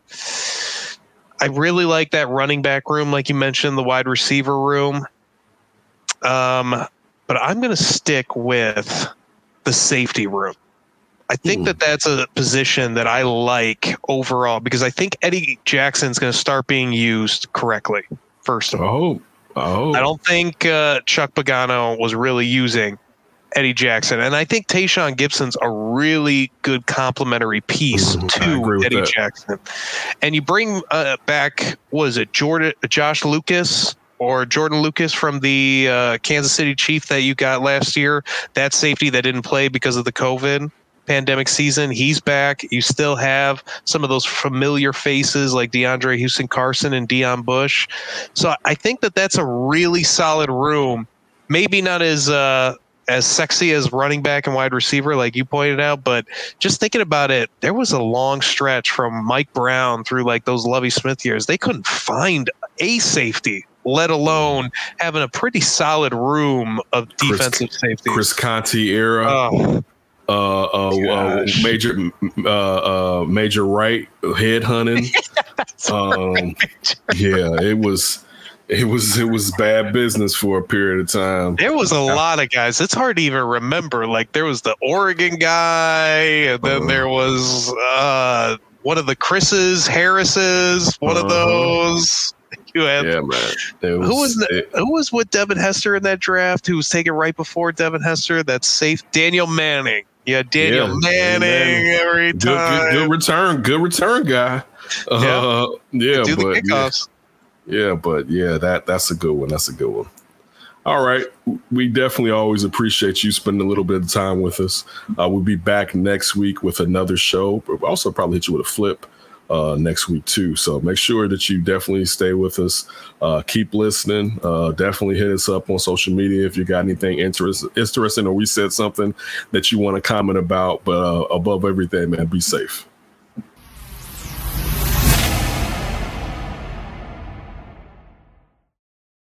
Speaker 2: I really like that running back room, like you mentioned, the wide receiver room. Um, but I'm going to stick with the safety room. I think
Speaker 1: Hmm.
Speaker 2: that that's a position that I like overall because I think Eddie Jackson's going to start being used correctly. First of all,
Speaker 1: oh, oh.
Speaker 2: I don't think uh, Chuck Pagano was really using Eddie Jackson, and I think Tashaun Gipson's a really good complementary piece
Speaker 1: Mhm,
Speaker 2: to Eddie. Jackson. And you bring uh, back was it Jordan Josh Lucas or Jordan Lucas from the uh, Kansas City Chief that you got last year? That safety that didn't play because of the COVID pandemic season. He's back. You still have some of those familiar faces like DeAndre Houston Carson and Deon Bush. So I think that that's a really solid room. Maybe not as uh, as sexy as running back and wide receiver, like you pointed out, but just thinking about it, there was a long stretch from Mike Brown through like those Lovie Smith years. They couldn't find a safety, let alone having a pretty solid room of
Speaker 1: Chris-
Speaker 2: defensive safeties.
Speaker 1: Chris Conte era.
Speaker 2: Oh,
Speaker 1: uh, uh, uh, major, uh, uh, major right head hunting. um, yeah, it was, it was, it was bad business for a period of time.
Speaker 2: there was a lot of guys. It's hard to even remember. Like there was the Oregon guy, and then
Speaker 1: Uh.
Speaker 2: there was uh, one of the Chris's, Harris's, one of
Speaker 1: Uh-huh.
Speaker 2: those. You had
Speaker 1: Yeah, man. Was,
Speaker 2: Who was the,
Speaker 1: it-
Speaker 2: who was with Devin Hester in that draft? Who was taken right before Devin Hester? That's safe. Danieal Manning. Yeah, Danieal
Speaker 1: Yeah,
Speaker 2: Manning,
Speaker 1: Manning.
Speaker 2: every
Speaker 1: good, good,
Speaker 2: time.
Speaker 1: good return, good return guy. Uh, yeah,
Speaker 2: Do
Speaker 1: but yeah,
Speaker 2: kickoffs.
Speaker 1: yeah, but yeah, that that's a good one. That's a good one. All right, we definitely always appreciate you spending a little bit of time with us. Uh, we'll be back next week with another show. We'll also probably hit you with a flip uh, next week too. So make sure that you definitely stay with us. Uh, keep listening. Uh, definitely hit us up on social media if you got anything interest, interesting or we said something that you want to comment about. But uh, above everything, man, be safe.